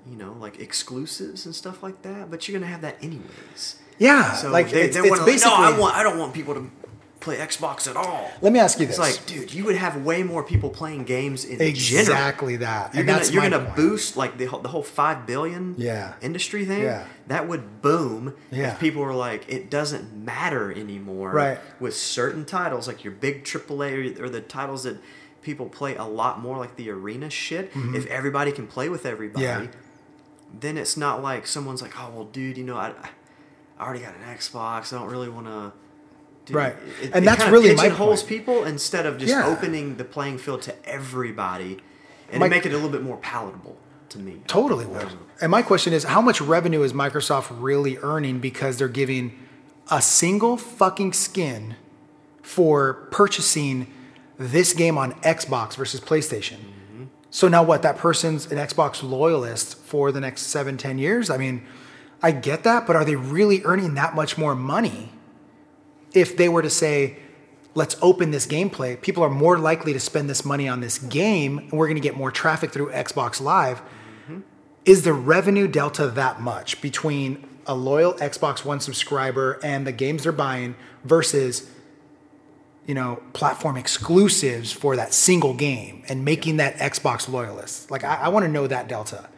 you know like exclusives and stuff like that but you're gonna have that anyways Yeah, so like they, it's, they it's wanna, no I want I don't want people to play Xbox at all let me ask you this: it's like dude you would have way more people playing games in general exactly that, you're and gonna you're gonna point. boost like the whole, the whole five billion Yeah. industry thing. Yeah. That would boom Yeah. if people were like, it doesn't matter anymore. Right. With certain titles like your big AAA or, or the titles that people play a lot more, like the arena shit. If everybody can play with everybody, Mm-hmm. Yeah. then it's not like someone's like, oh well, dude, you know, I, I already got an Xbox. I don't really want to. Right. And that's really my point. people instead of just Yeah. opening the playing field to everybody and My- make it a little bit more palatable to me. Totally will. And my question is, how much revenue is Microsoft really earning because they're giving a single fucking skin for purchasing this game on Xbox versus PlayStation? Mm-hmm. So now what? That person's an Xbox loyalist for the next seven, ten years? I mean, I get that, but are they really earning that much more money? If they were to say, let's open this gameplay, people are more likely to spend this money on this game, and we're going to get more traffic through Xbox Live mm-hmm. is the revenue delta that much between a loyal Xbox One subscriber and the games they're buying versus you know platform exclusives for that single game and making that Xbox loyalist? Like I, I want to know that delta.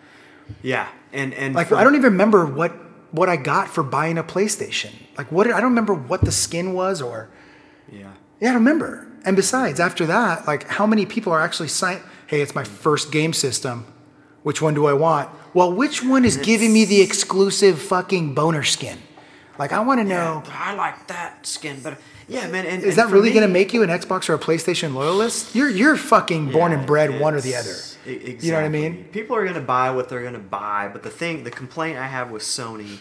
Yeah, and and Like for- I don't even remember what what I got for buying a PlayStation. Like what I don't remember what the skin was or Yeah, yeah, I don't remember. And besides, after that, like how many people are actually sign? Hey, it's my first game system. Which one do I want? Well, which one is giving me the exclusive fucking boner skin? Like I want to know. I like that skin, but yeah, man. And, Is and that really me- going to make you an Xbox or a PlayStation loyalist? You're you're fucking born Yeah, and bred one or the other. Exactly. You know what I mean? People are gonna buy what they're gonna buy, but the thing, the complaint I have with Sony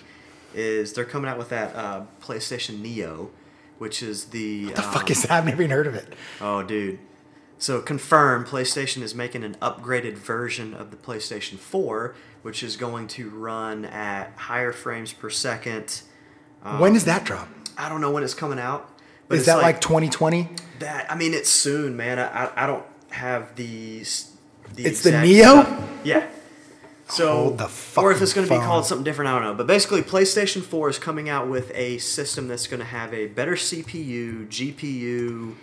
is they're coming out with that uh, PlayStation Neo, which is the The um, fuck is that? I've never even heard of it. Oh, dude. So confirmed, PlayStation is making an upgraded version of the PlayStation 4, which is going to run at higher frames per second. Um, when does that drop? I don't know when it's coming out. But Is that like 2020? that? I mean, it's soon, man. I, I, I don't have these. The It's the Neo? stuff. Yeah. So, the or if it's going to be called something different, I don't know. But basically, PlayStation 4 is coming out with a system that's going to have a better CPU, GPU.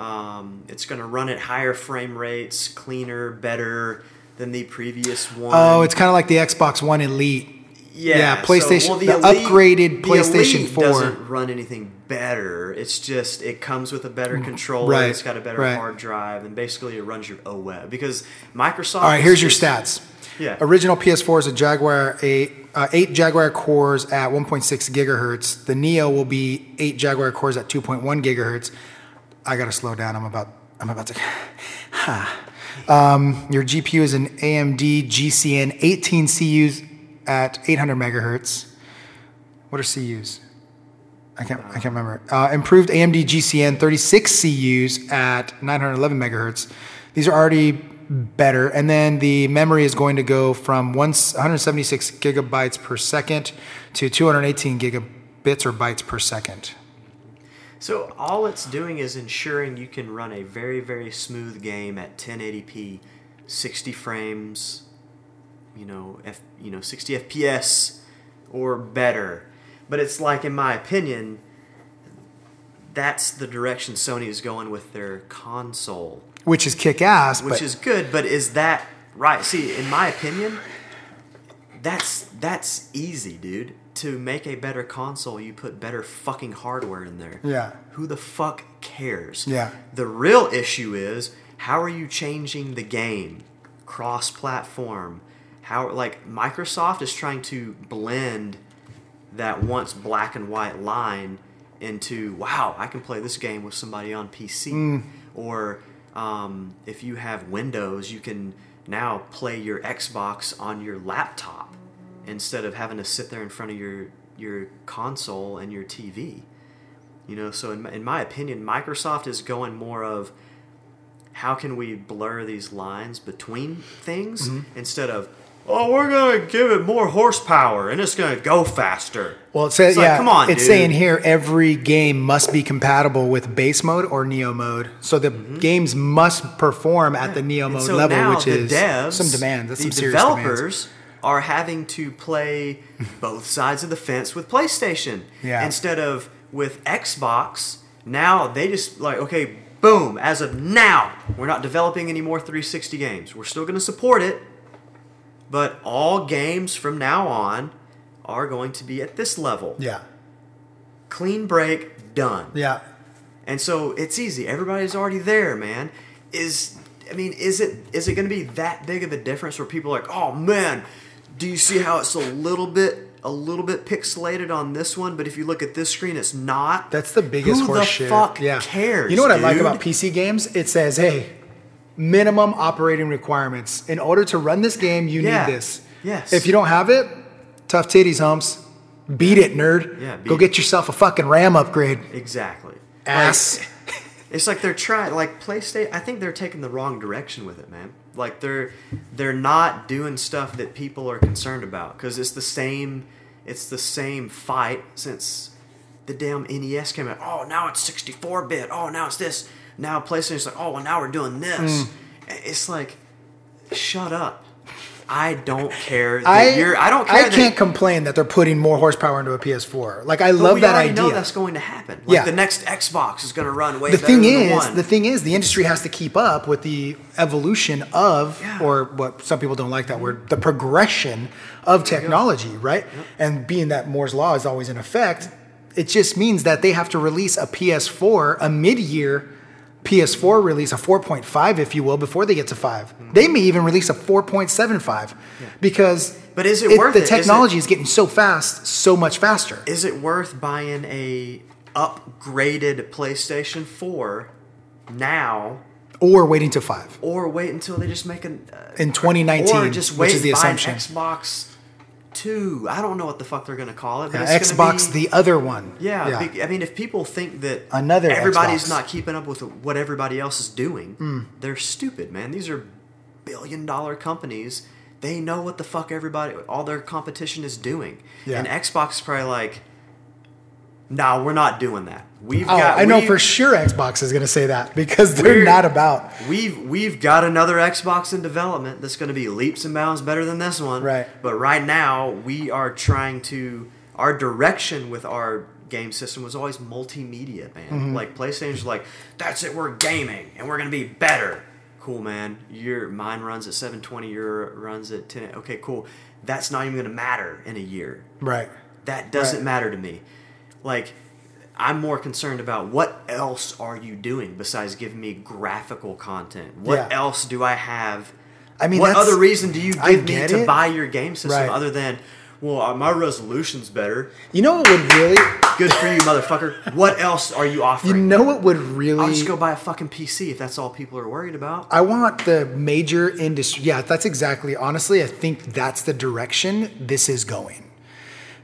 Um, it's going to run at higher frame rates, cleaner, better than the previous one. Oh, it's kind of like the Xbox One Elite. Yeah, Yeah, so, PlayStation- well, the upgraded the PlayStation Elite 4. doesn't run anything better. It's just it comes with a better controller. right, It's got a better right. hard drive, and basically it runs your OS because Microsoft. All right, here's your stats. Yeah. Original PS4 is a Jaguar 8, uh, 8 Jaguar cores at 1.6 gigahertz. The Neo will be 8 Jaguar cores at 2.1 gigahertz. I gotta slow down. I'm about. I'm about to. Ha. Um, your GPU is an AMD GCN 18 CUs at 800 megahertz. What are CUs? I can't. I can't remember. Uh, improved AMD GCN 36 CUs at 911 megahertz. These are already better, and then the memory is going to go from one, 176 gigabytes per second to 218 gigabits or bytes per second. So all it's doing is ensuring you can run a very very smooth game at 1080p, 60 frames, you know, f you know 60 FPS or better. But it's like in my opinion that's the direction Sony is going with their console, Which is kick ass, which is good, but is that right? See, in my opinion, that's that's easy, dude. To make a better console, you put better fucking hardware in there. Yeah. Who the fuck cares? Yeah. The real issue is how are you changing the game cross platform? How like Microsoft is trying to blend that once black and white line into wow, I can play this game with somebody on PC. Or um, if you have Windows, you can now play your Xbox on your laptop instead of having to sit there in front of your your console and your TV. You know, so in, in my opinion, Microsoft is going more of how can we blur these lines between things instead of oh we're gonna give it more horsepower and it's gonna go faster. well, it says It's like, yeah. come on, it's dude. saying here every game must be compatible with base mode or Neo mode. So the mm-hmm. games must perform at the Neo And mode so level, which the is devs, some demands. That's the some serious demands. developers are having to play both sides of the fence with PlayStation Yeah. instead of with Xbox. Now they just like okay, boom. As of now, we're not developing any more 360 games. We're still going to support it, but all games from now on are going to be at this level. Yeah, Clean break, done. yeah. And so it's easy. Everybody's already there, man. Is I mean, is it is it going to be that big of a difference where people are like, "Oh man, do you see how it's a little bit a little bit pixelated on this one, but if you look at this screen it's not?" That's the biggest Who horse the shit. fuck yeah. cares? You know what I like about PC games? It says, "Hey, minimum operating requirements. In order to run this game, you Yeah. need this. Yes. If you don't have it, tough titties, humps. Beat it, nerd. Yeah, beat Go it. get yourself a fucking RAM upgrade. Exactly. Ass. Like, it's like they're trying like PlayStation I think they're taking the wrong direction with it, man. Like they're they're not doing stuff that people are concerned about cuz it's the same it's the same fight since the damn NES came out. Oh, now it's 64-bit. Oh, now it's this. Now PlayStation's like, "Oh, well now we're doing this." Mm. It's like shut up. I don't care that I you're I don't care I can't complain that they're putting more horsepower into a PS4. Like I love we that already idea. know that's going to happen. Like Yeah. the next Xbox is going to run way the better thing than is, the one. the thing is, the industry has to keep up with the evolution of, Yeah. or what some people don't like that word, the progression of technology, right? And being that Moore's law is always in effect, it just means that they have to release a PS4, a mid-year PS4 release a 4.5, if you will, before they get to 5. They may even release a 4.75 because But is it worth the it- technology is getting so fast, so much faster. Is it worth buying a upgraded PlayStation 4 now or waiting to 5 or wait until they just make an uh, in 2019, or just wait which is the assumption. Xbox 2. I don't know what the fuck they're going to call it. But Yeah, Xbox, be, the other one. Yeah, be- I mean, if people think that Another everybody's Xbox. not keeping up with what everybody else is doing, Hmm. they're stupid, man. These are billion dollar companies. They know what the fuck everybody, all their competition is doing. Yeah. And Xbox is probably like, no, we're not doing that. We've Oh, got. I know for sure Xbox is going to say that because they're not about. We've we've got another Xbox in development that's going to be leaps and bounds better than this one. Right. But right now we are trying to our direction with our game system was always multimedia, man. Mm-hmm. Like PlayStation's like that's it, we're gaming and we're going to be better. Cool, man. Your mine runs at 720, your runs at 10. Okay, cool. That's not even going to matter in a year. Right. That doesn't Right. matter to me. Like, I'm more concerned about what else are you doing besides giving me graphical content? What Yeah. else do I have? I mean, what other reason do you give me to it. buy your game system Right. other than, well, uh, my resolution's better? You know what would really. Good for you, motherfucker. What else are you offering? You know what would really. I'll just go buy a fucking PC if that's all people are worried about. I want the major industry. Yeah, that's exactly. Honestly, I think that's the direction this is going.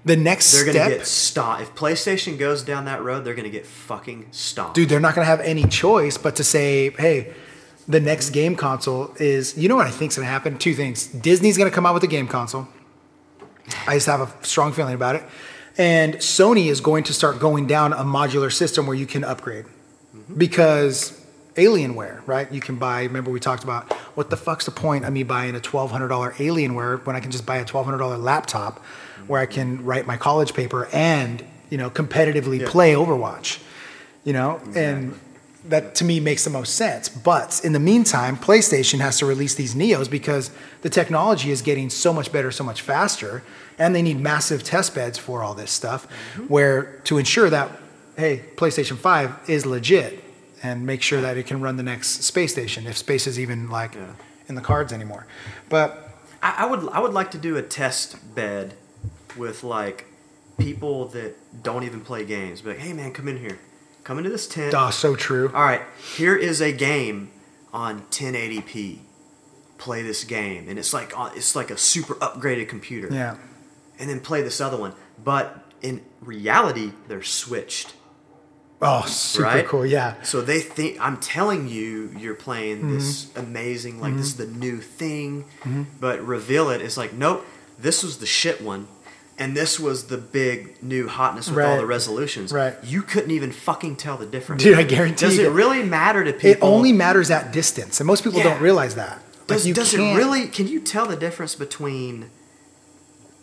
The next They're step, gonna get stomped. If PlayStation goes down that road, they're gonna get fucking stomped. dude, they're not going to have any choice but to say, hey, the next game console is. You know what I think's going to happen? Two things. Disney's going to come out with a game console. I just have a strong feeling about it. And Sony is going to start going down a modular system where you can upgrade. Mm-hmm. Because Alienware, right? You can buy, remember we talked about what the fuck's the point of me buying a $1,200 Alienware when I can just buy a $1,200 laptop where I can write my college paper and, you know, competitively Yeah. play Overwatch, you know? And that to me makes the most sense. But in the meantime, PlayStation has to release these Neos because the technology is getting so much better, so much faster, and they need massive test beds for all this stuff, mm-hmm. where to ensure that, hey, PlayStation 5 is legit and make sure that it can run the next space station if space is even like Yeah. in the cards anymore. But I, I would I would like to do a test bed with like people that don't even play games. Be like, hey man, come in here, come into this tent. oh, so true. All right, here is a game on 1080p. Play this game, and it's like uh, it's like a super upgraded computer. Yeah. And then play this other one, but in reality, they're switched. Oh, super Right? cool. Yeah. So they think I'm telling you you're playing Mm-hmm. this amazing, like this is the new thing, but reveal it. It's like nope, this was the shit one, and this was the big new hotness with all the resolutions. Right. You couldn't even fucking tell the difference. Dude, I guarantee Does it really matter to people? It only matters at distance, and most people Yeah. don't realize that. Does, you does it really? Can you tell the difference between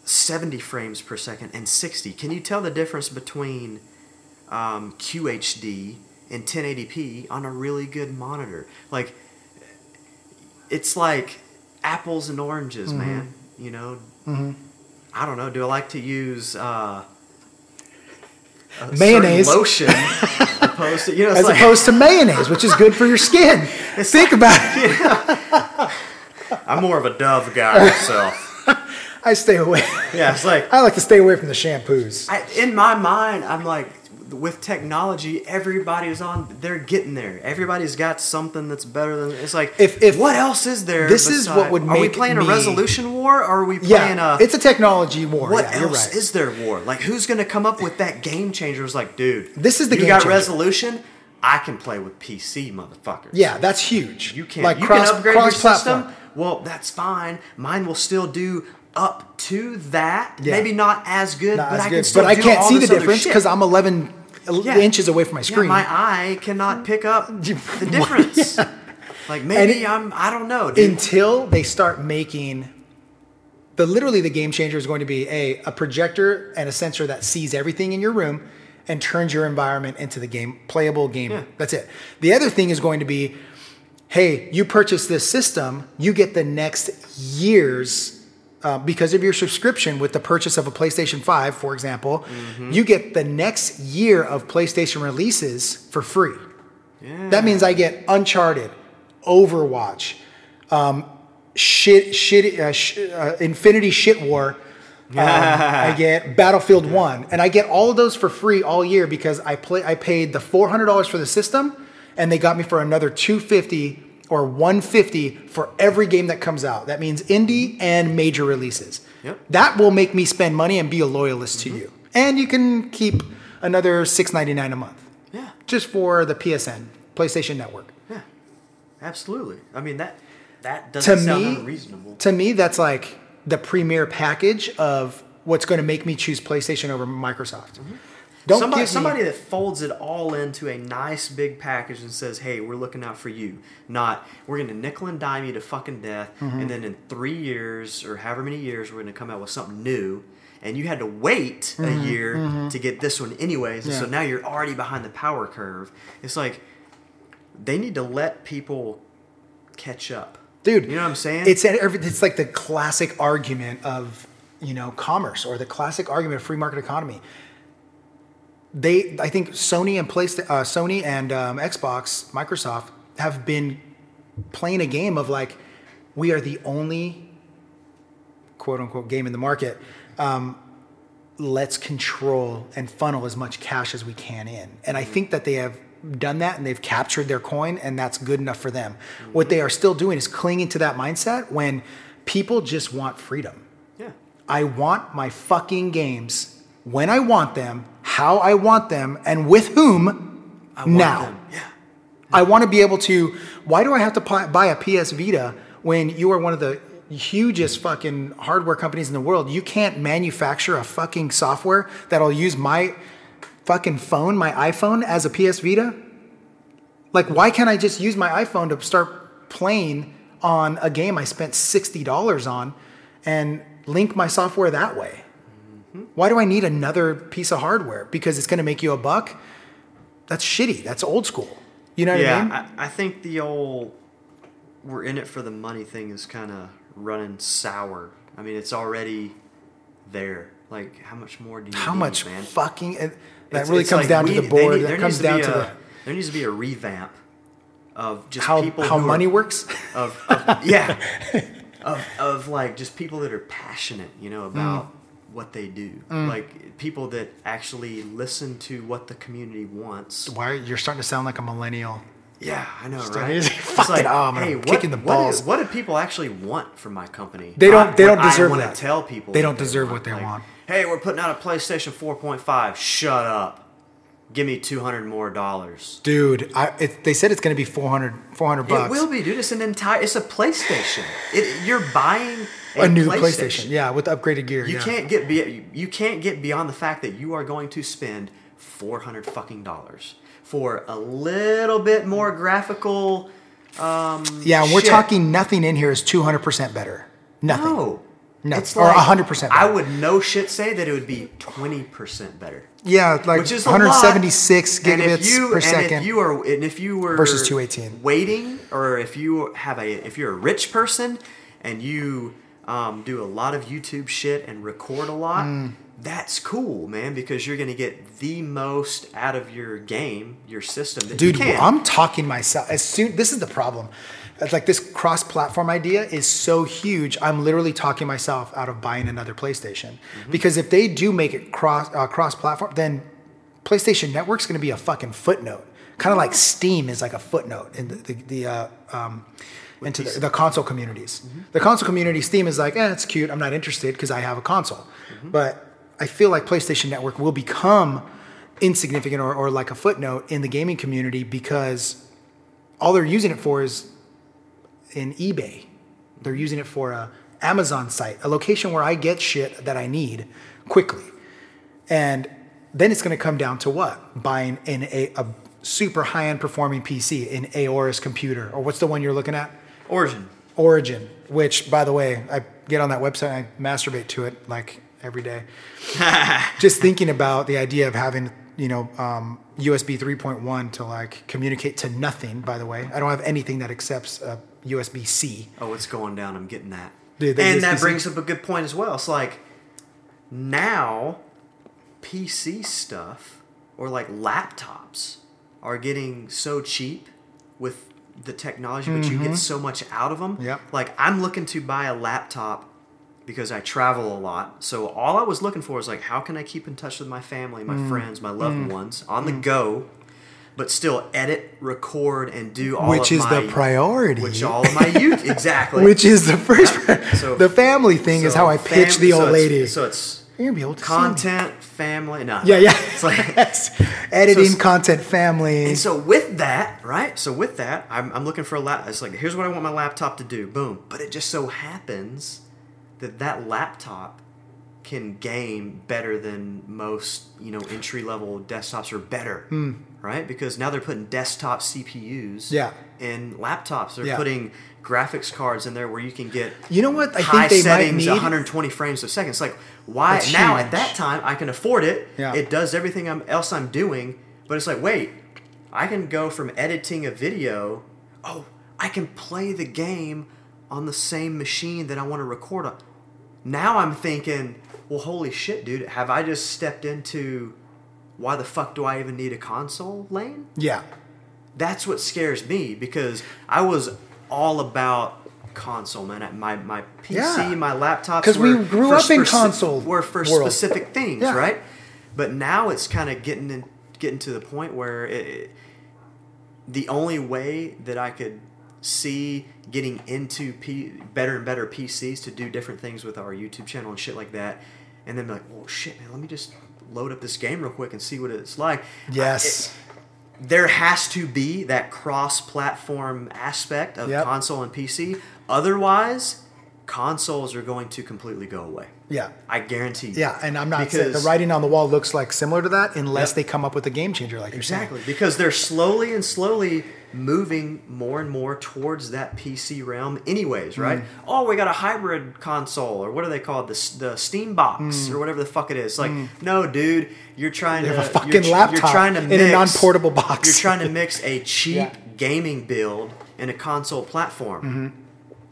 70 frames per second and 60? Can you tell the difference between um, QHD and 1080p on a really good monitor? Like, it's like apples and oranges, Mm-hmm. man. You know, I don't know. Do I like to use uh, Mayonnaise. lotion opposed to you know? As like, opposed to mayonnaise, which is good for your skin. Think about it. I'm more of a Dove guy myself. I stay away. Yeah, it's like I like to stay away from the shampoos. I, in my mind, I'm like, with technology, everybody is on. They're getting there. Everybody's got something that's better than. It's like, If- if- what else is there? This is what would make. Are we playing me- a resolution war? Or are we playing Yeah, a? it's a technology war. what yeah, else right. is there war? Like, who's going to come up with that game changer? It's like, dude, This is the game. you game got changer. resolution. I can play with PC, motherfuckers. yeah, that's huge. You can't. like you cross, can upgrade your platform. system. Well, that's fine. Mine will still do up to that. Yeah. Maybe not as good, Not but as I good. can still. But I can't see the difference because I'm 11 Yeah. inches away from my Yeah, screen. my eye cannot pick up the difference. Like maybe it- I'm I don't know, dude. until they start making the literally the game changer is going to be a a projector and a sensor that sees everything in your room and turns your environment into the game playable game. Yeah. That's it. The other thing is going to be hey, you purchase this system, you get the next year's uh, because of your subscription with the purchase of a PlayStation 5, for example, Mm-hmm. you get the next year of PlayStation releases for free. Yeah. That means I get Uncharted, Overwatch, um, shit, shit, uh, sh- uh, Infinity Shit War. Um, I get Battlefield One, and I get all of those for free all year because I play. I paid the four hundred dollars for the system, and they got me for another two fifty or one fifty for every game that comes out. That means indie and major releases. Yep. That will make me spend money and be a loyalist to mm-hmm. you, and you can keep another six ninety nine a month Yeah. just for the PSN, PlayStation Network. Yeah. Absolutely. I mean that that To doesn't sound me, unreasonable. to me, that's like the premier package of what's going to make me choose PlayStation over Microsoft. Mm-hmm. Don't somebody, somebody that folds it all into a nice big package and says, "Hey, we're looking out for you." Not we're going to nickel and dime you to fucking death, Mm-hmm. and then in three years or however many years, we're going to come out with something new. And you had to wait a year to get this one, anyways. And so Mm-hmm. Now you're already behind the power curve. It's like they need to let people catch up, dude. You know what I'm saying? It's every- it's like the classic argument of you know commerce or the classic argument of free market economy. They, I think, Sony and PlayStation, uh, Sony and um, Xbox, Microsoft have been playing a game of like, we are the only quote unquote game in the market. Um, let's control and funnel as much cash as we can in. And I think that they have done that and they've captured their coin and that's good enough for them. What they are still doing is clinging to that mindset when people just want freedom. yeah. I want my fucking games when I want them, how I want them, and with whom I want now. them. Yeah. I want to be able to. Why do I have to buy a PS Vita when you are one of the hugest fucking hardware companies in the world? You can't manufacture a fucking software that'll use my fucking phone, my iPhone, as a PS Vita. Like, why can't I just use my iPhone to start playing on a game I spent sixty dollars on, and link my software that way? Why do I need another piece of hardware? Because it's going to make you a buck. That's shitty. That's old school. You know what I mean? yeah, I, I think the old "we're in it for the money" thing is kind of running sour. I mean, it's already there. Like, how much more do you? How need, much man? fucking that It's- really it's comes like down we- to the board. need- that there comes needs down be to a, the There needs to be a revamp of just how people how money are, works. of, of yeah of, of like just people that are passionate you know about mm. What they do mm. like people that actually listen to what the community wants Why you're starting to sound like a millennial? yeah i know Just right. It's Fucking, oh, I'm kicking the what, balls. what do people actually want from my company They don't- they What don't deserve I want to tell people They what don't deserve what they want. hey we're putting out a playstation 4.5 shut up give me 200 more dollars Dude, I, it, they said it's going to be 400, 400 bucks. It will be, dude. It's an entire. It's a PlayStation. It, you're buying a, new PlayStation. PlayStation. Yeah, with upgraded gear. You yeah. can't get be, you can't get beyond the fact that you are going to spend four hundred fucking dollars for a little bit more graphical. Um, Yeah, and we're shit. talking nothing in here is 200% better. Nothing. No. No, It's or like, 100% I would no shit say that it would be twenty percent better. Yeah, like which is a 176 lot. Gigabits you, per and second. If you are, and if you were Versus 218. waiting, or if you have a, if you're a rich person and you um, do a lot of YouTube shit and record a lot, Mm. that's cool, man, because you're gonna get the most out of your game, your system. That Dude, you can. I'm talking myself. As soon this is the problem. It's like this cross-platform idea is so huge. I'm literally talking myself out of buying another PlayStation Mm-hmm. because if they do make it cross uh, cross-platform, then PlayStation Network's going to be a fucking footnote. Kind of like Steam is like a footnote in the the, the uh, um, into the, the console communities. Mm-hmm. The console community, Steam is like, eh, it's cute. I'm not interested because I have a console. Mm-hmm. But I feel like PlayStation Network will become insignificant or, or like a footnote in the gaming community because all they're using it for is in eBay. They're using it for a Amazon site, a location where I get shit that I need quickly. And then it's going to come down to what? Buying in a, a super high-end performing PC, an Aorus computer, or what's the one you're looking at? Origin. Origin, which by the way, I get on that website and I masturbate to it like every day. Just thinking about the idea of having, you know, um, USB 3.1 to like communicate to nothing. By the way, I don't have anything that accepts uh, USB C. Oh, it's going down. I'm getting that. Dude, and that USB-C brings up a good point as well. It's like now PC stuff or like laptops are getting so cheap with the technology, but you get so much out of them. Mm-hmm. Yep. Like I'm looking to buy a laptop because I travel a lot. So all I was looking for is like, how can I keep in touch with my family, my Mm. friends, my loved ones on the go, but still edit, record, and do all Which is my, the priority. Which all of my youth exactly. Which is the first. So- the family thing is how I pitch fam- the so old it's- lady. So it's You're gonna be able to content, family. No, Yeah, yeah. It's like editing, So- content, family. And so with that, right? So with that, I'm, I'm looking for a lap. It's like here's what I want my laptop to do. Boom. But it just so happens that that laptop can game better than most you know entry level desktops or better, hmm. right? Because now they're putting desktop CPUs. Yeah. in laptops. They're Yeah. putting graphics cards in there where you can get You know what? I high think they might settings, need. 120 frames a second. It's like why now huge. at that time I can afford it. Yeah. It does everything I'm, else I'm doing, but it's like wait, I can go from editing a video. Oh, I can play the game on the same machine that I want to record on. Now I'm thinking, well, holy shit, dude, have I just stepped into why the fuck do I even need a console lane? Yeah. that's what scares me because I was all about console, man. My my PC, Yeah. my laptops. 'Cause we grew up in speci- console Were for world. specific things, Yeah. right? But now it's kind of getting in, getting to the point where it, it- the only way that I could see getting into P, better and better PCs to do different things with our YouTube channel and shit like that, and then be like, oh shit, man, let me just load up this game real quick and see what it's like. Yes. I- it- there has to be that cross-platform aspect of Yep. console and PC. Otherwise, consoles are going to completely go away. yeah. I guarantee. you. Yeah. And I'm not saying the writing on the wall looks like similar to that unless Yep. they come up with a game changer like you're Exactly, because they're slowly and slowly moving more and more towards that PC realm, anyways, right? Mm. Oh, we got a hybrid console, or what are they called? The, the Steam Box, or whatever the fuck it is. Like, no, dude, you're trying Mm. You to have a fucking you're, laptop you're trying to mix, in a non-portable box. You're trying to mix a cheap Yeah. gaming build and a console platform. Mm-hmm.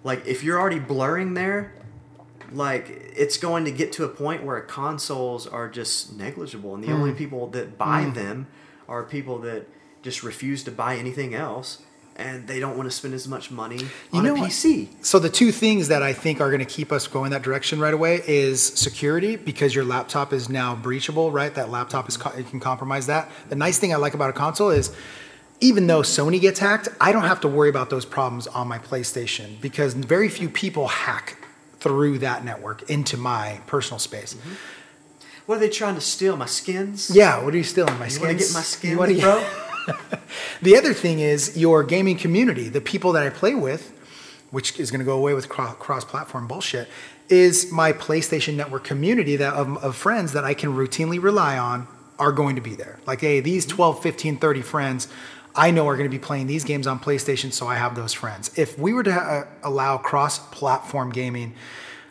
Like, if you're already blurring there, like it's going to get to a point where consoles are just negligible and the Mm. only people that buy them are people that just refuse to buy anything else and they don't want to spend as much money on a what? PC. So the two things that I think are going to keep us going that direction right away is security because your laptop is now breachable, right? That laptop is co- you can compromise that. The nice thing I like about a console is even though Sony gets hacked, I don't have to worry about those problems on my PlayStation because very few people hack through that network into my personal space. Mm-hmm. What are they trying to steal? My skins? Yeah, what are you stealing? My You skins? want to get my skins, wanna- bro? The other thing is your gaming community, the people that I play with, which is going to go away with cross platform bullshit, is my PlayStation Network community that of, of friends that I can routinely rely on are going to be there. Like, hey, these mm-hmm. 12, 15, 30 friends I know are going to be playing these games on PlayStation, so I have those friends. If we were to uh, allow cross platform gaming,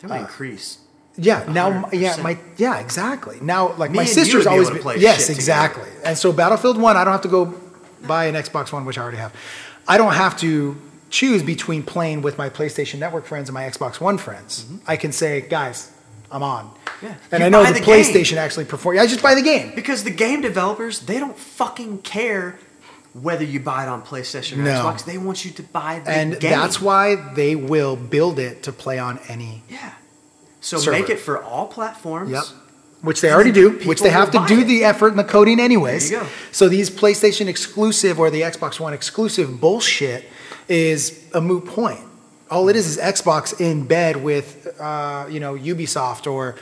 it would increase. yeah, now, yeah, my, yeah, exactly. Now, like Me my sister's always been, play yes, shit together. exactly. And so Battlefield One, I don't have to go buy an Xbox One, which I already have. I don't have to choose between playing with my PlayStation Network friends and my Xbox One friends. I can say, guys, I'm on. Mm-hmm. Yeah. And You I know the, the. PlayStation actually perform. I just buy the game. Because the game developers, they don't fucking care whether you buy it on PlayStation or No. Xbox. They want you to buy the And game. that's why they will build it to play on any. Yeah. So Server. make it for all platforms. Yep. Which they already do, which they have to do it. the effort and the coding anyways. There you go. So these PlayStation exclusive or the Xbox One exclusive bullshit is a moot point. All it is is Xbox in bed with, uh, you know, Ubisoft or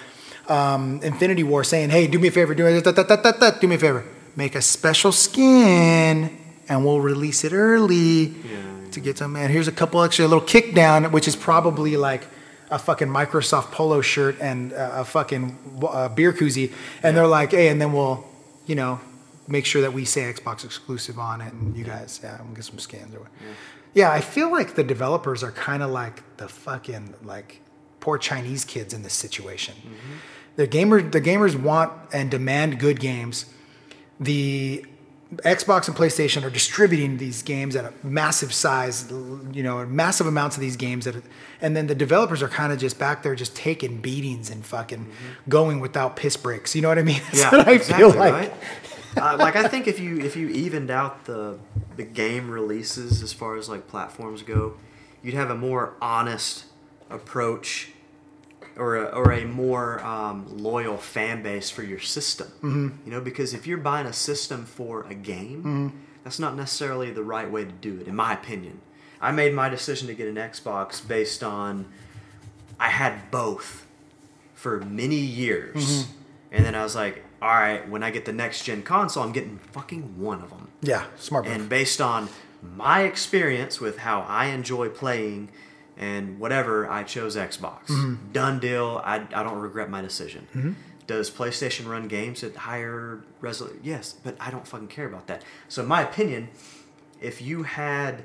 um, Infinity War saying, "Hey, do me a favor, do da, da, da, do me a favor, make a special skin, and we'll release it early to get some. Man, here's a couple extra little kick down, which is probably like." A fucking Microsoft polo shirt and uh, a fucking uh, beer koozie, and they're like, "Hey," and then we'll, you know, make sure that we say Xbox exclusive on it, and you guys, yeah, we'll get some scans or what. Yeah, I feel like the developers are kind of like the fucking like poor Chinese kids in this situation. The gamer, the gamers want and demand good games. The Xbox and PlayStation are distributing these games at a massive size, you know, massive amounts of these games that, and then the developers are kind of just back there, just taking beatings and fucking going without piss breaks. You know what I mean? That's Yeah, what I exactly, feel like. right? uh, like I think if you if you evened out the the game releases as far as like platforms go, you'd have a more honest approach or a, or a more um, loyal fan base for your system. Mm-hmm. You know, because if you're buying a system for a game, Mm-hmm. that's not necessarily the right way to do it, in my opinion. I made my decision to get an Xbox based on I had both for many years, Mm-hmm. and then I was like, all right, when I get the next gen console, I'm getting fucking one of them. Yeah, smart move. And based on my experience with how I enjoy playing and whatever, I chose Xbox. Mm-hmm. Done deal. I, I don't regret my decision. Does PlayStation run games at higher resolution? Yes, but I don't fucking care about that. So, in my opinion, if you had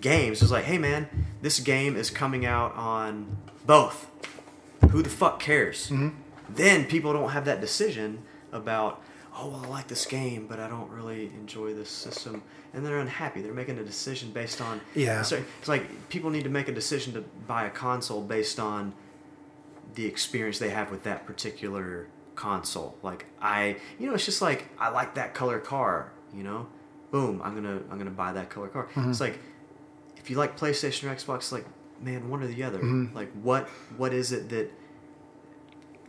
games, it's like, hey man, this game is coming out on both. Who the fuck cares? Mm-hmm. Then people don't have that decision about, oh, well, I like this game, but I don't really enjoy this system. And they're unhappy. They're making a decision based on. Yeah. So it's like people need to make a decision to buy a console based on the experience they have with that particular console. Like I, you know, it's just like I like that color car. You know, boom, I'm gonna I'm gonna buy that color car. Mm-hmm. It's like if you like PlayStation or Xbox, like man, one or the other. Mm-hmm. Like what what is it that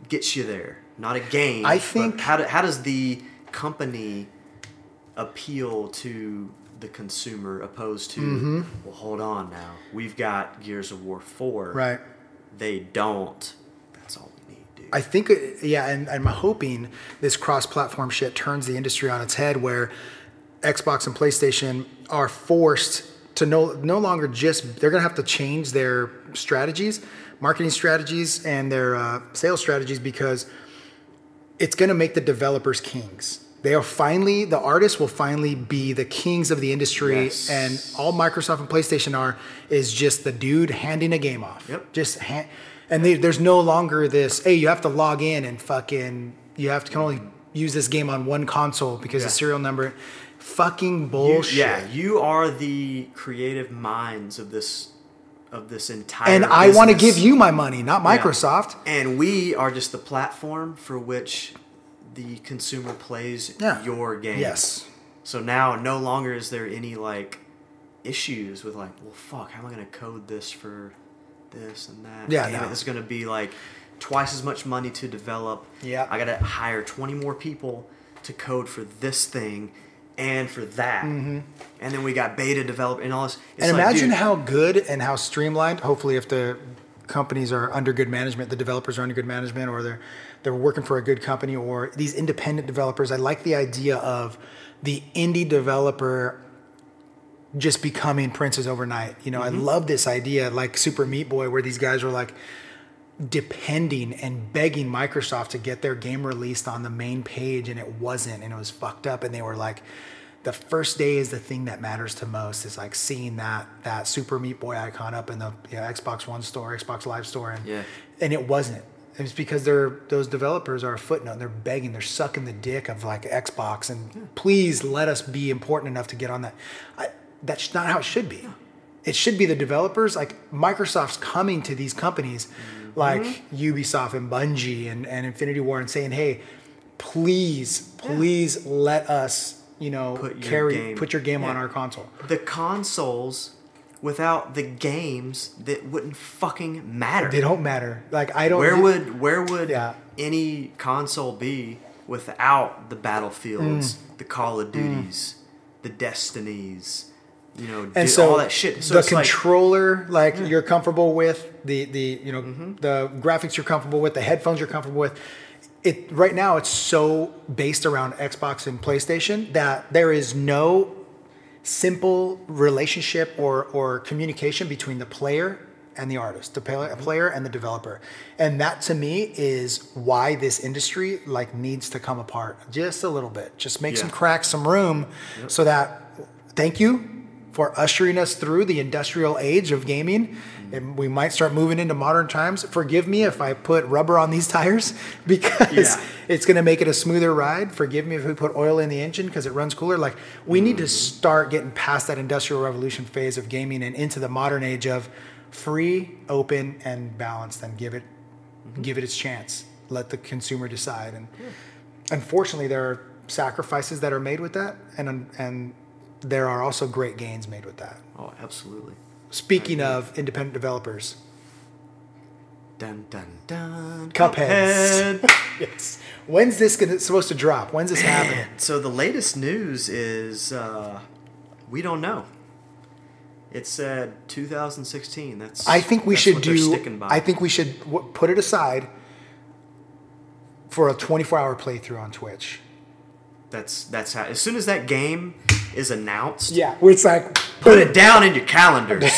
gets you there? Not a game. I think- how do, how does the company appeal to the consumer opposed to Mm-hmm. well hold on now we've got gears of war 4 right. they don't that's all we need dude I think, uh, yeah, and I'm hoping this cross-platform shit turns the industry on its head, where Xbox and PlayStation are forced to no no longer just they're gonna have to change their strategies, marketing strategies, and their uh, sales strategies because it's gonna make the developers kings. They are finally the artists will finally be the kings of the industry, Yes. and all Microsoft and PlayStation are is just the dude handing a game off. Yep. Just hand, and they, there's no longer this. Hey, you have to log in and fucking. You have to can only use this game on one console because Yeah. the serial number. Fucking You- bullshit. yeah you are the creative minds of this of this entire and I want to give you my money, not Yeah. Microsoft. and we are just the platform for which the consumer plays Yeah. your game Yes. So now no longer is there any like issues with like, well, fuck, how am I gonna code this for this and that? Yeah, Damn no. it, it's gonna be like twice as much money to develop. Yeah. I gotta hire twenty more people to code for this thing and for that, and then we got beta develop and all this. It's Mm-hmm. and like, imagine dude, how good and how streamlined. Hopefully, if the companies are under good management, the developers are under good management, or they're they're working for a good company, or these independent developers. I like the idea of the indie developer just becoming princes overnight. You know, I love this idea, like Super Meat Boy, where these guys were like depending and begging Microsoft to get their game released on the main page, and it wasn't, and it was fucked up. And they were like, the first day is the thing that matters to most. Is like seeing that that Super Meat Boy icon up in the you know, Xbox One store, Xbox Live store, and Yeah. and it wasn't. It's was because they're those developers are a footnote. They're begging, they're sucking the dick of like Xbox, and please let us be important enough to get on that. I, that's not how it should be. It should be the developers. Like Microsoft's coming to these companies, Mm-hmm. Like Ubisoft and Bungie and, and Infinity Ward, and saying, "Hey, please, please let us, you know, Put your carry game- put your game on our console." the consoles without the games that wouldn't fucking matter. They don't matter. Like I don't. Where would where would Yeah. any console be without the battlefields, Mm. the Call of Duties, the Destinies, you know, and so all that shit. So the it's like, controller, like, you're comfortable with the the you know Mm-hmm. the graphics you're comfortable with, the headphones you're comfortable with. It right now it's so based around Xbox and PlayStation that there is no simple relationship or or communication between the player and the artist, the play- Mm-hmm. player and the developer, and that to me is why this industry like needs to come apart just a little bit. Just make some cracks, some room, so that thank you for ushering us through the industrial age of gaming. And we might start moving into modern times. Forgive me if I put rubber on these tires because Yeah. it's going to make it a smoother ride. Forgive me if we put oil in the engine because it runs cooler. Like we need to start getting past that industrial revolution phase of gaming and into the modern age of free, open, and balanced. And give it, give it its chance. Let the consumer decide. And hmm. unfortunately, there are sacrifices that are made with that, and and there are also great gains made with that. Oh, absolutely. Speaking of independent developers, Dun dun dun. Cupheads. Cuphead. yes. When's this gonna, supposed to drop? When's this happening? So the latest news is uh, we don't know. It said 2016. That's I think we that's should what they're do. Sticking by. I think we should w- put it aside for a 24-hour playthrough on Twitch. that's that's how. As soon as that game is announced, Yeah, where it's like put it down in your calendars.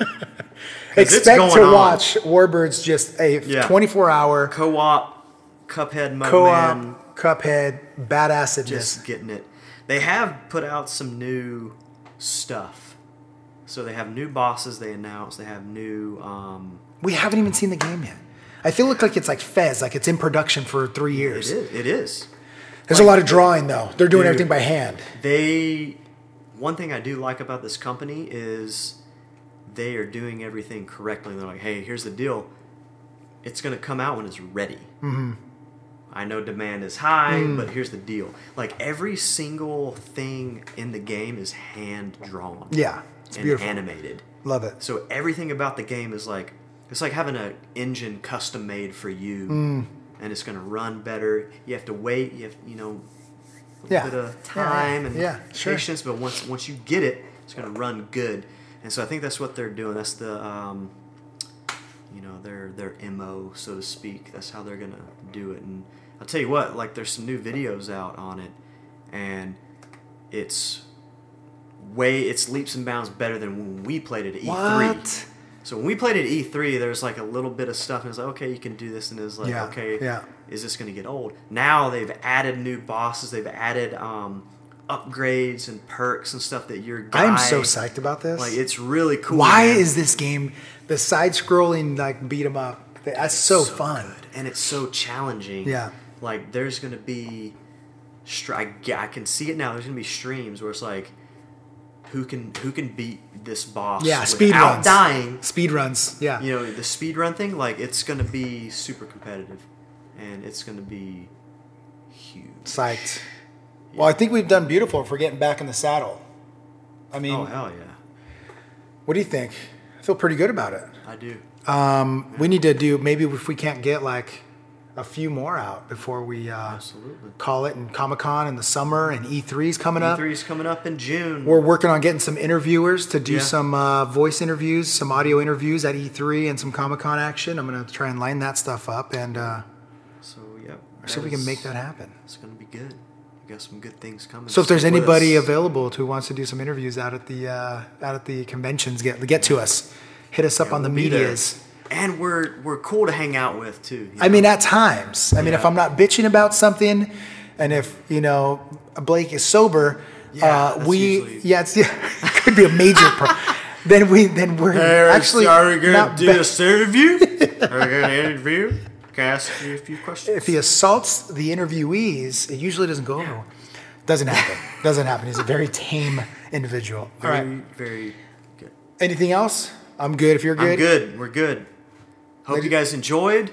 expect to on. watch Warbirds just a Yeah. 24-hour Co-op, Cuphead mode, co-op Cuphead badassedness. just getting it. They have put out some new stuff. So they have new bosses. They announced. They have new. Um, we haven't even seen the game yet. I feel like it's like Fez, like it's in production for three years. is. It is. There's a lot of drawing though. They're doing Dude. everything by hand. They one thing I do like about this company is they are doing everything correctly. They're like, hey, here's the deal. It's gonna come out when it's ready. Mm-hmm. I know demand is high, Mm. but here's the deal. Like every single thing in the game is hand drawn. Yeah, it's and beautiful. animated. Love it. So everything about the game is like it's like having an engine custom made for you, Mm. And it's gonna run better. You have to wait. You have you know a Yeah. bit of Yeah, yeah. time and Yeah, sure. patience, but once once you get it, it's gonna run good. And so I think that's what they're doing. That's the um, you know their their mo so to speak. That's how they're gonna do it. And I'll tell you what, like there's some new videos out on it, and it's way it's leaps and bounds better than when we played it at E3. So when we played at E3, there's like a little bit of stuff, and it's like, okay, you can do this, and it's like, Yeah, okay, yeah. is this going to get old? Now they've added new bosses, they've added um, upgrades and perks and stuff that your guy. I'm so psyched about this. Like it's really cool. Why man. is this game the side-scrolling like beat 'em up? That's so, fun. good, and it's so challenging. Yeah. like there's going to be, str- I, g- I can see it now. There's going to be streams where it's like, who can who can beat this boss? Yeah, speed without runs. dying. Speed runs. Yeah. you know the speed run thing like it's gonna be super competitive and it's gonna be huge Psyched. Well, I think we've done beautiful for getting back in the saddle. I mean, oh hell yeah what do you think? I feel pretty good about it. i do Um, we need to do maybe if we can't get like a few more out before we uh, absolutely call it and Comic Con in the summer and E3's coming up. e3 is coming up in june We're working on getting some interviewers to do Yeah. some uh, voice interviews, some audio interviews at E3 and some Comic Con action. I'm going to try and line that stuff up and uh, so yeah see if we can make that happen. it's gonna be good we got some good things coming So if there's anybody us. available who wants to do some interviews out at the uh, out at the conventions, get get to us. Hit us up Yeah, on the we'll there. medias. And we're we're cool to hang out with too I know? mean, at times. I mean, if I'm not bitching about something, and if you know Blake is sober, Yeah, uh, we usually- yeah, it's, yeah, it could be a major problem. then we then we're actually not be- this interview are we gonna interview can I ask you a few questions if he assaults the interviewees, it usually doesn't go over. Doesn't happen. Doesn't happen. He's a very tame individual. All very right. very good Anything else? I'm good. If you're good. I'm good. We're good. Hope you guys enjoyed.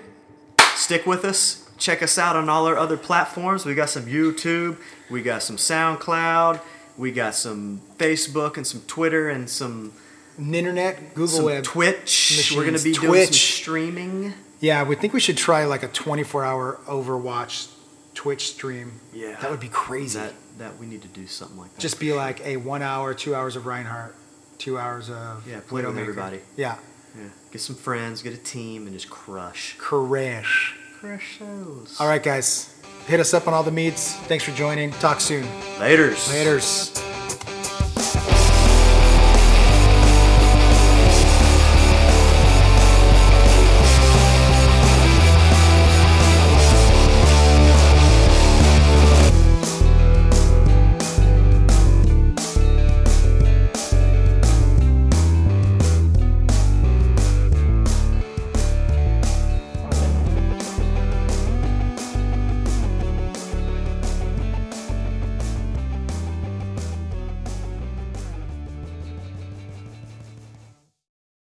Stick with us. Check us out on all our other platforms. We got some YouTube. We got some SoundCloud. We got some Facebook and some Twitter and some, Internet, Google some Web. Twitch. We're gonna be machines. doing some streaming. Yeah, we think we should try like a 24 hour Overwatch Twitch stream. Yeah. That would be crazy. That that we need to do something like that. Just be like a one hour, two hours of Reinhardt, two hours of Yeah, play with everybody. Yeah. Get some friends, get a team, and just crush. crash. Crush those. All right, guys, hit us up on all the meets. Thanks for joining. Talk soon. Later's. Laters.